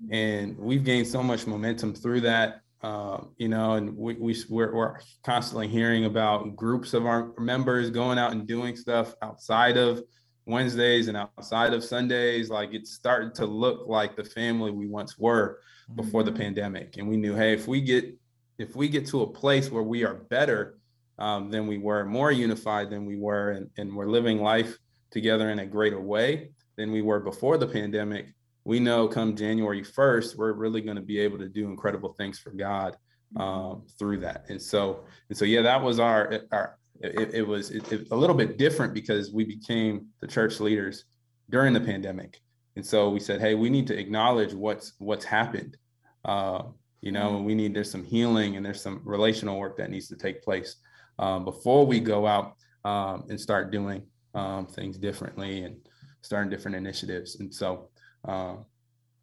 And we've gained so much momentum through that. Uh, you know, and we, we we're, we're constantly hearing about groups of our members going out and doing stuff outside of Wednesdays and outside of Sundays. Like it started to look like the family we once were before the mm-hmm. pandemic. And we knew, hey, if we get if we get to a place where we are better um, than we were, more unified than we were, and, and we're living life together in a greater way than we were before the pandemic, we know come January 1st, we're really going to be able to do incredible things for God mm-hmm. um, through that. And so, and so, yeah, that was our, our it, it was it, it, a little bit different because we became the church leaders during the pandemic. And so we said, hey, we need to acknowledge what's what's happened. Uh, you know, mm-hmm. we need there's some healing and there's some relational work that needs to take place um, before we go out um, and start doing um, things differently and starting different initiatives. And so, uh,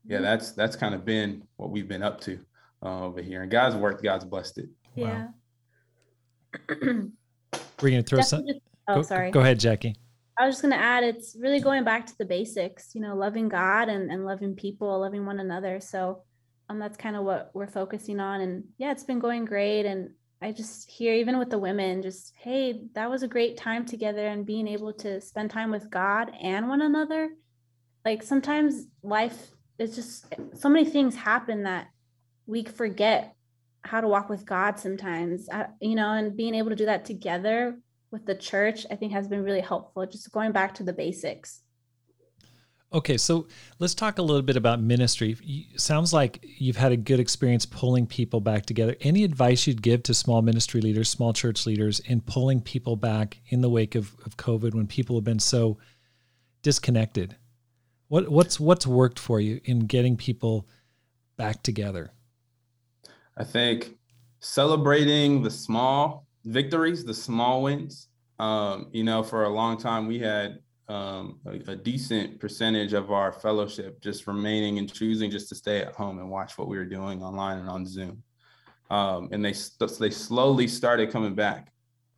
yeah, mm-hmm. that's that's kind of been what we've been up to uh, over here. And God's worked, God's blessed it. Yeah. Wow. We're gonna throw some. Just, oh, go, sorry. Go ahead, Jackie. I was just gonna add, it's really going back to the basics. You know, loving God and and loving people, loving one another. So, um, that's kind of what we're focusing on. And yeah, it's been going great. And I just hear even with the women, just hey, that was a great time together, and being able to spend time with God and one another. Like sometimes life is just so many things happen that we forget how to walk with God sometimes, uh, you know, and being able to do that together with the church, I think has been really helpful. Just going back to the basics. Okay, so let's talk a little bit about ministry. Sounds like you've had a good experience pulling people back together. Any advice you'd give to small ministry leaders, small church leaders in pulling people back in the wake of, of COVID when people have been so disconnected? What, what's what's worked for you in getting people back together? I think celebrating the small victories, the small wins. Um, you know, for a long time, we had um, a, a, decent percentage of our fellowship just remaining and choosing just to stay at home and watch what we were doing online and on Zoom. Um, and they they slowly started coming back.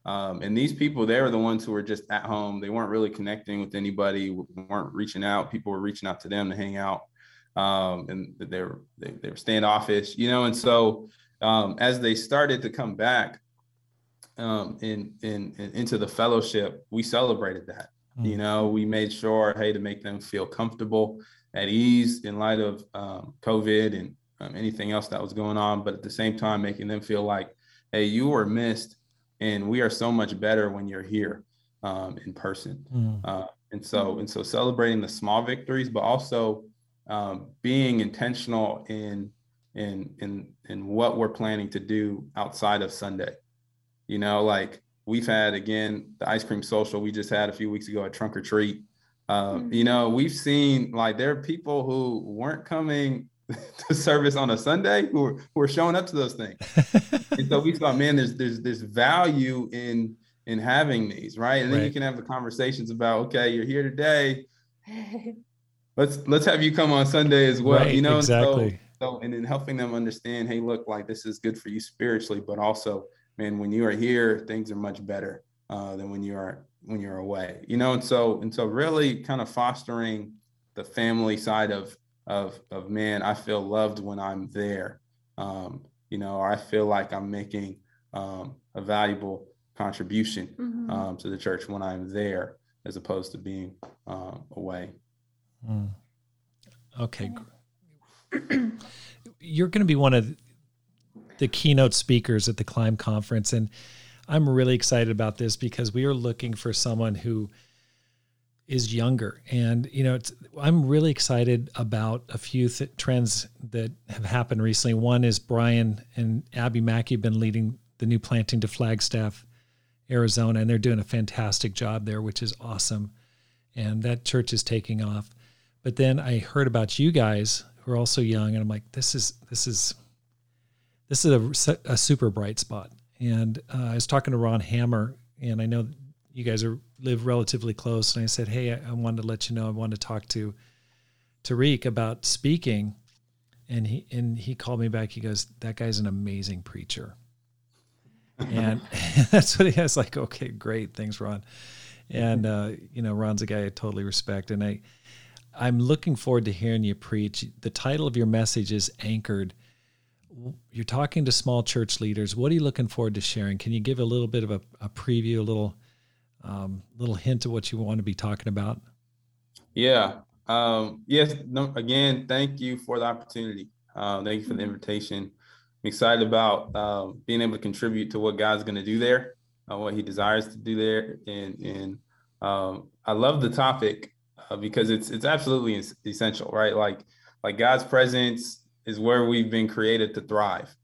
Um, and these people, they were the ones who were just at home. They weren't really connecting with anybody, weren't reaching out. People were reaching out to them to hang out um, and they were they, they were standoffish, you know. And so um, as they started to come back um, in, in, in into the fellowship, we celebrated that. Mm-hmm. You know, we made sure, hey, to make them feel comfortable, at ease in light of um, COVID and um, anything else that was going on, but at the same time, making them feel like, hey, you were missed, and we are so much better when you're here um, in person. Mm-hmm. Uh, and so, and so, celebrating the small victories, but also um, being intentional in in in in what we're planning to do outside of Sunday. You know, like we've had again the ice cream social we just had a few weeks ago at Trunk or Treat. Uh, mm-hmm. You know, we've seen like there are people who weren't coming <laughs> to service on a Sunday who are, who are showing up to those things. <laughs> and so we thought, man, there's there's there's value in in having these, right? And then right. you can have the conversations about, okay, you're here today. <laughs> let's let's have you come on Sunday as well. Right, you know, exactly. So, so and then helping them understand, hey, look, like this is good for you spiritually, but also, man, when you are here, things are much better uh, than when you are when you're away. You know, and so and so really kind of fostering the family side of of of man, I feel loved when I'm there. Um, you know, or I feel like I'm making um, a valuable contribution mm-hmm. um, to the church when I'm there, as opposed to being um, away. Mm. Okay. <clears throat> You're going to be one of the keynote speakers at the Climb conference. And I'm really excited about this because we are looking for someone who is younger. And, you know, I'm really excited about a few th- trends that have happened recently. One is Brian and Abby Mackey have been leading the new planting to Flagstaff, Arizona, and they're doing a fantastic job there, which is awesome. And that church is taking off. But then I heard about you guys who are also young, and I'm like, this is this is this is a, a super bright spot. And uh, I was talking to Ron Hammer, and I know you guys are live relatively close. And I said, hey, I, I wanted to let you know I wanted to talk to Tarik about speaking, and he and he called me back. He goes, "That guy's an amazing preacher," and <laughs> that's what he has. Like, okay, great, thanks, Ron. And uh, you know, Ron's a guy I totally respect, and I I'm looking forward to hearing you preach. The title of your message is anchored. You're talking to small church leaders. What are you looking forward to sharing? Can you give a little bit of a, a preview, a little um, little hint of what you want to be talking about? Yeah. Um, yes. No, again, thank you for the opportunity. Uh, thank you for the invitation. I'm excited about uh, being able to contribute to what God's going to do there, uh, what He desires to do there, and and um, I love the topic uh, because it's it's absolutely essential, right? Like like God's presence is where we've been created to thrive,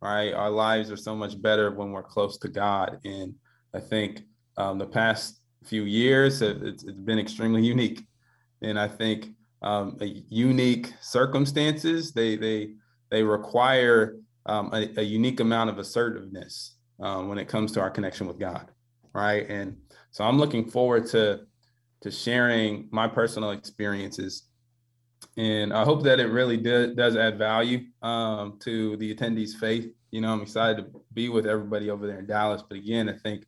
right? Our lives are so much better when we're close to God, and I think um, the past few years it's, it's been extremely unique, and I think um, unique circumstances they they they require um, a, a, unique amount of assertiveness um, when it comes to our connection with God, right? And so I'm looking forward to to sharing my personal experiences. And I hope that it really do, does add value um, to the attendees' faith. You know, I'm excited to be with everybody over there in Dallas. But again, I think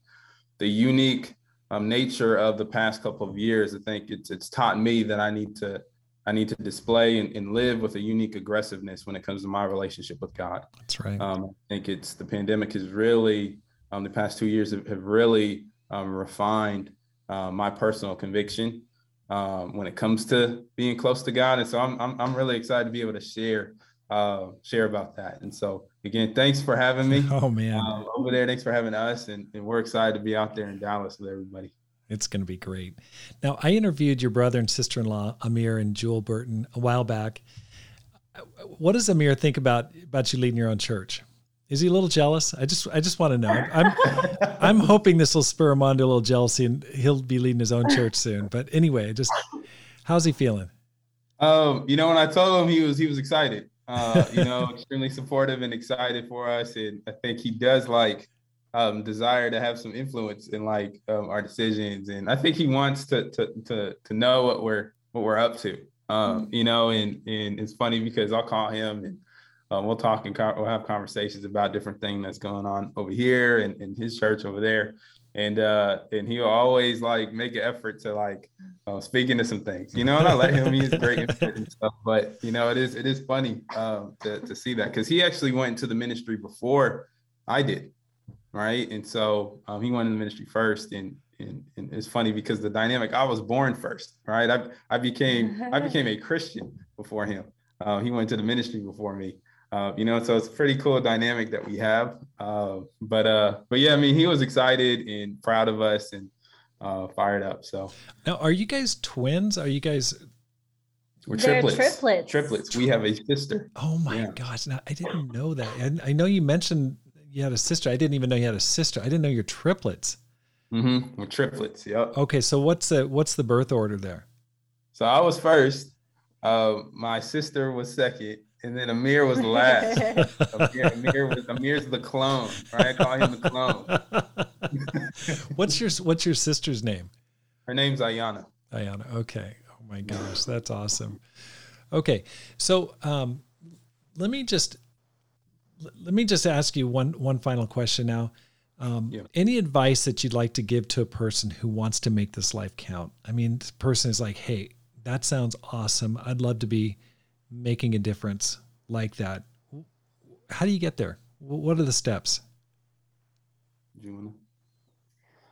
the unique um, nature of the past couple of years, I think it's it's taught me that I need to I need to display and, and live with a unique aggressiveness when it comes to my relationship with God. That's right. Um, I think it's the pandemic has really um, the past two years have, have really um, refined uh, my personal conviction um, when it comes to being close to God. And so I'm, I'm, I'm really excited to be able to share uh, share about that. And so again, thanks for having me. <laughs> Oh man, um, over there. Thanks for having us, and, and we're excited to be out there in Dallas with everybody. It's going to be great. Now, I interviewed your brother and sister-in-law Amir and Jewel Burton a while back. What does Amir think about about you leading your own church? Is he a little jealous? I just I just want to know. I'm I'm hoping this will spur him on to a little jealousy and he'll be leading his own church soon. But anyway, just how's he feeling? Um, you know, when I told him he was he was excited. Uh, you know, <laughs> extremely supportive and excited for us. And I think he does like um desire to have some influence in like um, our decisions. And I think he wants to to to to know what we're what we're up to. Um, you know, and and it's funny because I'll call him and um, we'll talk and we'll have conversations about different things that's going on over here and in his church over there. And uh, and he'll always like make an effort to like uh, speak into some things, you know. And I let him; he's great and stuff. But you know, it is it is funny um, to to see that because he actually went into the ministry before I did, right? And so um, he went in the ministry first, and and, and, it's funny because the dynamic I was born first, right? I I became I became a Christian before him. Uh, he went to the ministry before me, uh, you know, so it's a pretty cool dynamic that we have. Uh, but uh, but yeah, I mean, he was excited and proud of us and uh, fired up. So now, are you guys twins? Are you guys? We're triplets. triplets. Triplets. We have a sister. Oh my yeah. gosh! Now I didn't know that. And I know you mentioned you had a sister. I didn't even know you had a sister. I didn't know you're triplets. Mm-hmm. We're triplets. Yep. Okay, so what's the what's the birth order there? So I was first. Uh, my sister was second, and then Amir was last. <laughs> Amir, Amir was Amir's the clone, right? I call him the clone. <laughs> what's your What's your sister's name? Her name's Ayana. Ayana. Okay. Oh my gosh, that's awesome. Okay, so um, let me just let me just ask you one one final question now. Um, yeah. Any advice that you'd like to give to a person who wants to make this life count? I mean, this person is like, "Hey, that sounds awesome. I'd love to be." Making a difference like that, how do you get there? What are the steps? Do you want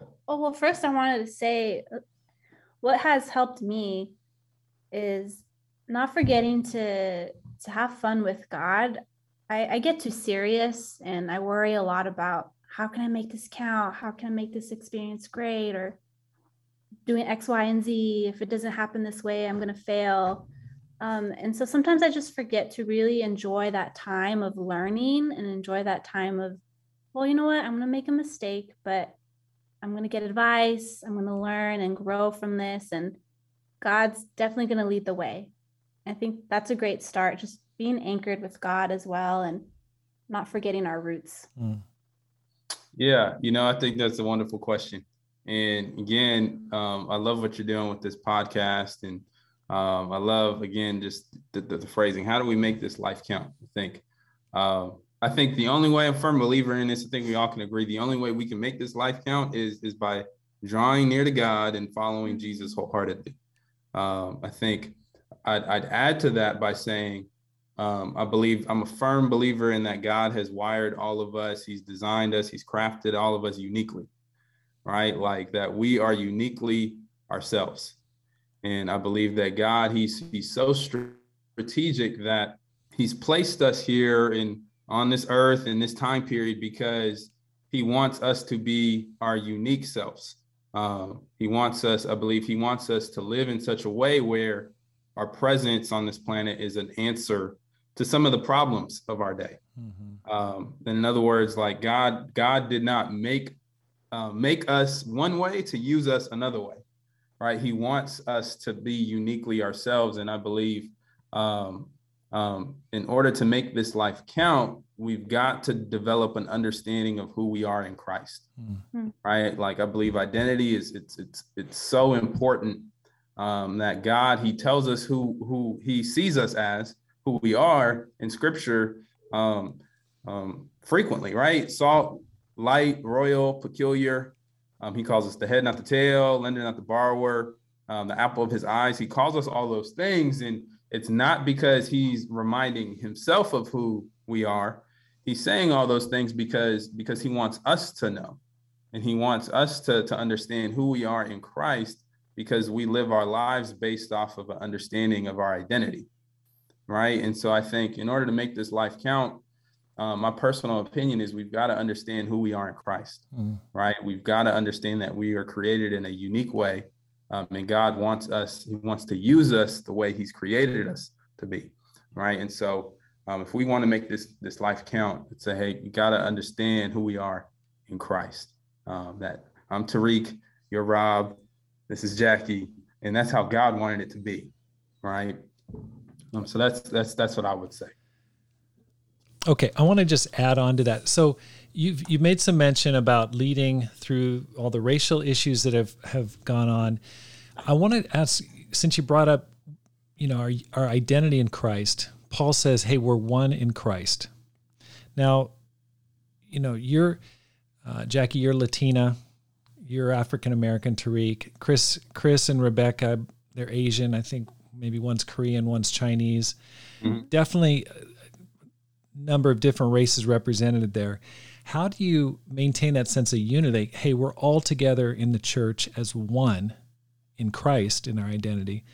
to? Oh, well, first, I wanted to say uh, what has helped me is not forgetting to to have fun with God. I, I get too serious and I worry a lot about how can I make this count? How can I make this experience great? Or doing X, Y, and Z. If it doesn't happen this way, I'm going to fail. Um, and so sometimes I just forget to really enjoy that time of learning and enjoy that time of, well, you know what, I'm going to make a mistake, but I'm going to get advice. I'm going to learn and grow from this. And God's definitely going to lead the way. I think that's a great start, just being anchored with God as well and not forgetting our roots. Mm. Yeah, you know, I think that's a wonderful question. And again, um, I love what you're doing with this podcast and Um, I love again just the, the, the, phrasing. How do we make this life count? I think. Uh, I think the only way I'm a firm believer in this. I think we all can agree. The only way we can make this life count is is by drawing near to God and following Jesus wholeheartedly. Um, I think I'd, I'd, add to that by saying um, I believe I'm a firm believer in that God has wired all of us. He's designed us. He's crafted all of us uniquely, right? Like that we are uniquely ourselves. And I believe that God, he's, he's so strategic that he's placed us here in on this earth in this time period because he wants us to be our unique selves. Um, he wants us, I believe, he wants us to live in such a way where our presence on this planet is an answer to some of the problems of our day. Mm-hmm. Um, in other words, like God, God did not make uh, make us one way to use us another way right? He wants us to be uniquely ourselves. And I believe um, um, in order to make this life count, we've got to develop an understanding of who we are in Christ, mm-hmm. right? Like I believe identity is it's it's it's so important um, that God He tells us who who He sees us as, who we are in Scripture um, um, frequently, right? Salt, light, royal, peculiar, um, he calls us the head, not the tail, lender, not the borrower, um, the apple of his eyes. He calls us all those things. And it's not because he's reminding himself of who we are. He's saying all those things because because he wants us to know. And he wants us to, to understand who we are in Christ because we live our lives based off of an understanding of our identity. Right. And so I think in order to make this life count, um, my personal opinion is we've got to understand who we are in Christ, mm. right? We've got to understand that we are created in a unique way. Um, and God wants us, He wants to use us the way He's created us to be, right? And so um, if we want to make this this life count, it's a hey, you got to understand who we are in Christ. Um, that I'm Tarik, you're Rob, this is Jackie, and that's how God wanted it to be, right? Um, so that's that's that's what I would say. Okay, I want to just add on to that. So you've you made some mention about leading through all the racial issues that have have gone on. I want to ask, since you brought up, you know, our our identity in Christ. Paul says, "Hey, we're one in Christ." Now, you know, you're uh, Jackie, you're Latina, you're African American. Tarik, Chris, Chris, and Rebecca, they're Asian. I think maybe one's Korean, one's Chinese. Mm-hmm. Definitely number of different races represented there. How do you maintain that sense of unity? Hey, we're all together in the church as one in Christ in our identity.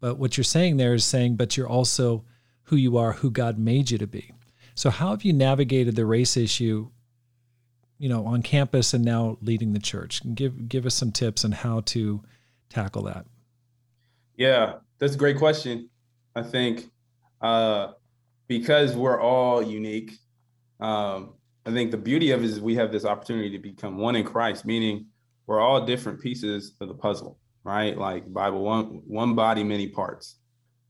But what you're saying there is saying, but you're also who you are, who God made you to be. So how have you navigated the race issue, you know, on campus and now leading the church? Give give us some tips on how to tackle that. Yeah, that's a great question. I think uh, because we're all unique. Um, I think the beauty of it is we have this opportunity to become one in Christ, meaning we're all different pieces of the puzzle, right? Like Bible, one one body, many parts.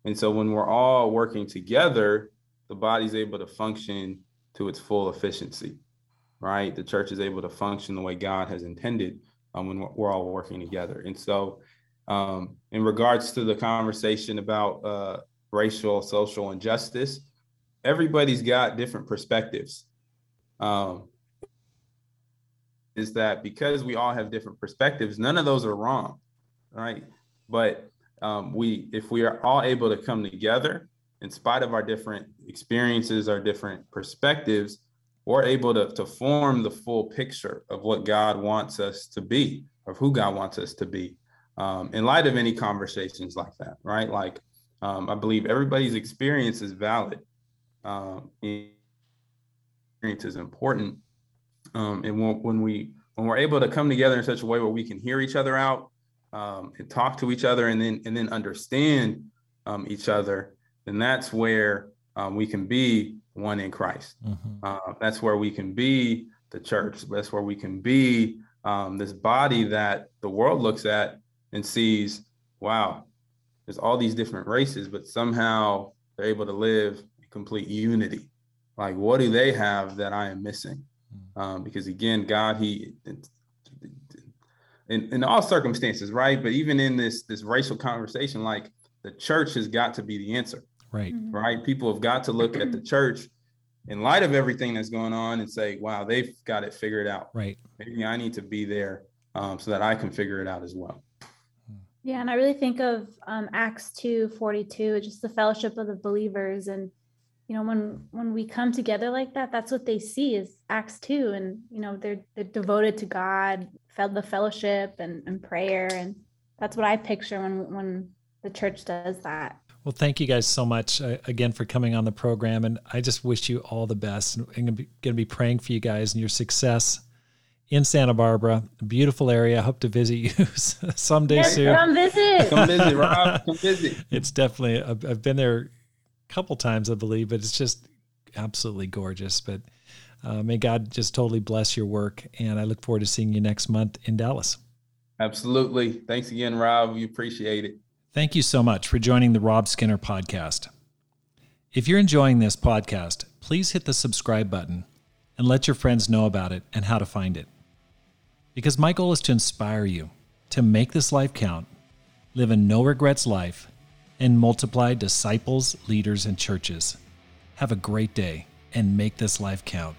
And so when we're all working together, the body's able to function to its full efficiency, right? The church is able to function the way God has intended um, when we're all working together. And so, um, in regards to the conversation about uh, racial, social injustice, everybody's got different perspectives. Um, is that because we all have different perspectives, none of those are wrong, right? But um, we, if we are all able to come together, in spite of our different experiences, our different perspectives, we're able to, to form the full picture of what God wants us to be, of who God wants us to be, um, in light of any conversations like that, right? Like, um, I believe everybody's experience is valid um, experience is important. Um, and when, when, we when we're able to come together in such a way where we can hear each other out um, and talk to each other and then and then understand um, each other, then that's where um, we can be one in Christ. Mm-hmm. Uh, that's where we can be the church. That's where we can be um, this body that the world looks at and sees, wow, there's all these different races, but somehow they're able to live complete unity. Like, what do they have that I am missing? Hmm. Um, because again, God, He, in, in all circumstances, right? But even in this this racial conversation, like the church has got to be the answer. Right. Mhm. Right. People have got to look at the church in light of everything that's going on and say, wow, they've got it figured out. Right. Maybe I need to be there um, so that I can figure it out as well. Yeah, and I really think of um, Acts two forty two, just the fellowship of the believers, and you know when when we come together like that, that's what they see is Acts two, and you know they're they're devoted to God, felt the fellowship and, and prayer, and that's what I picture when when the church does that. Well, thank you guys so much uh, again for coming on the program, and I just wish you all the best. And I'm going to be, going to be praying for you guys and your success in Santa Barbara, a beautiful area. I hope to visit you <laughs> someday Yes, soon. come visit. Come visit, Rob. <laughs> Come visit. It's definitely I've, I've been there a couple times, I believe, but it's just absolutely gorgeous. But uh, may God just totally bless your work, and I look forward to seeing you next month in Dallas. Absolutely. Thanks again, Rob. We appreciate it. Thank you so much for joining the Rob Skinner podcast. If you're enjoying this podcast, please hit the subscribe button and let your friends know about it and how to find it. Because my goal is to inspire you to make this life count, live a no regrets life, and multiply disciples, leaders, and churches. Have a great day and make this life count.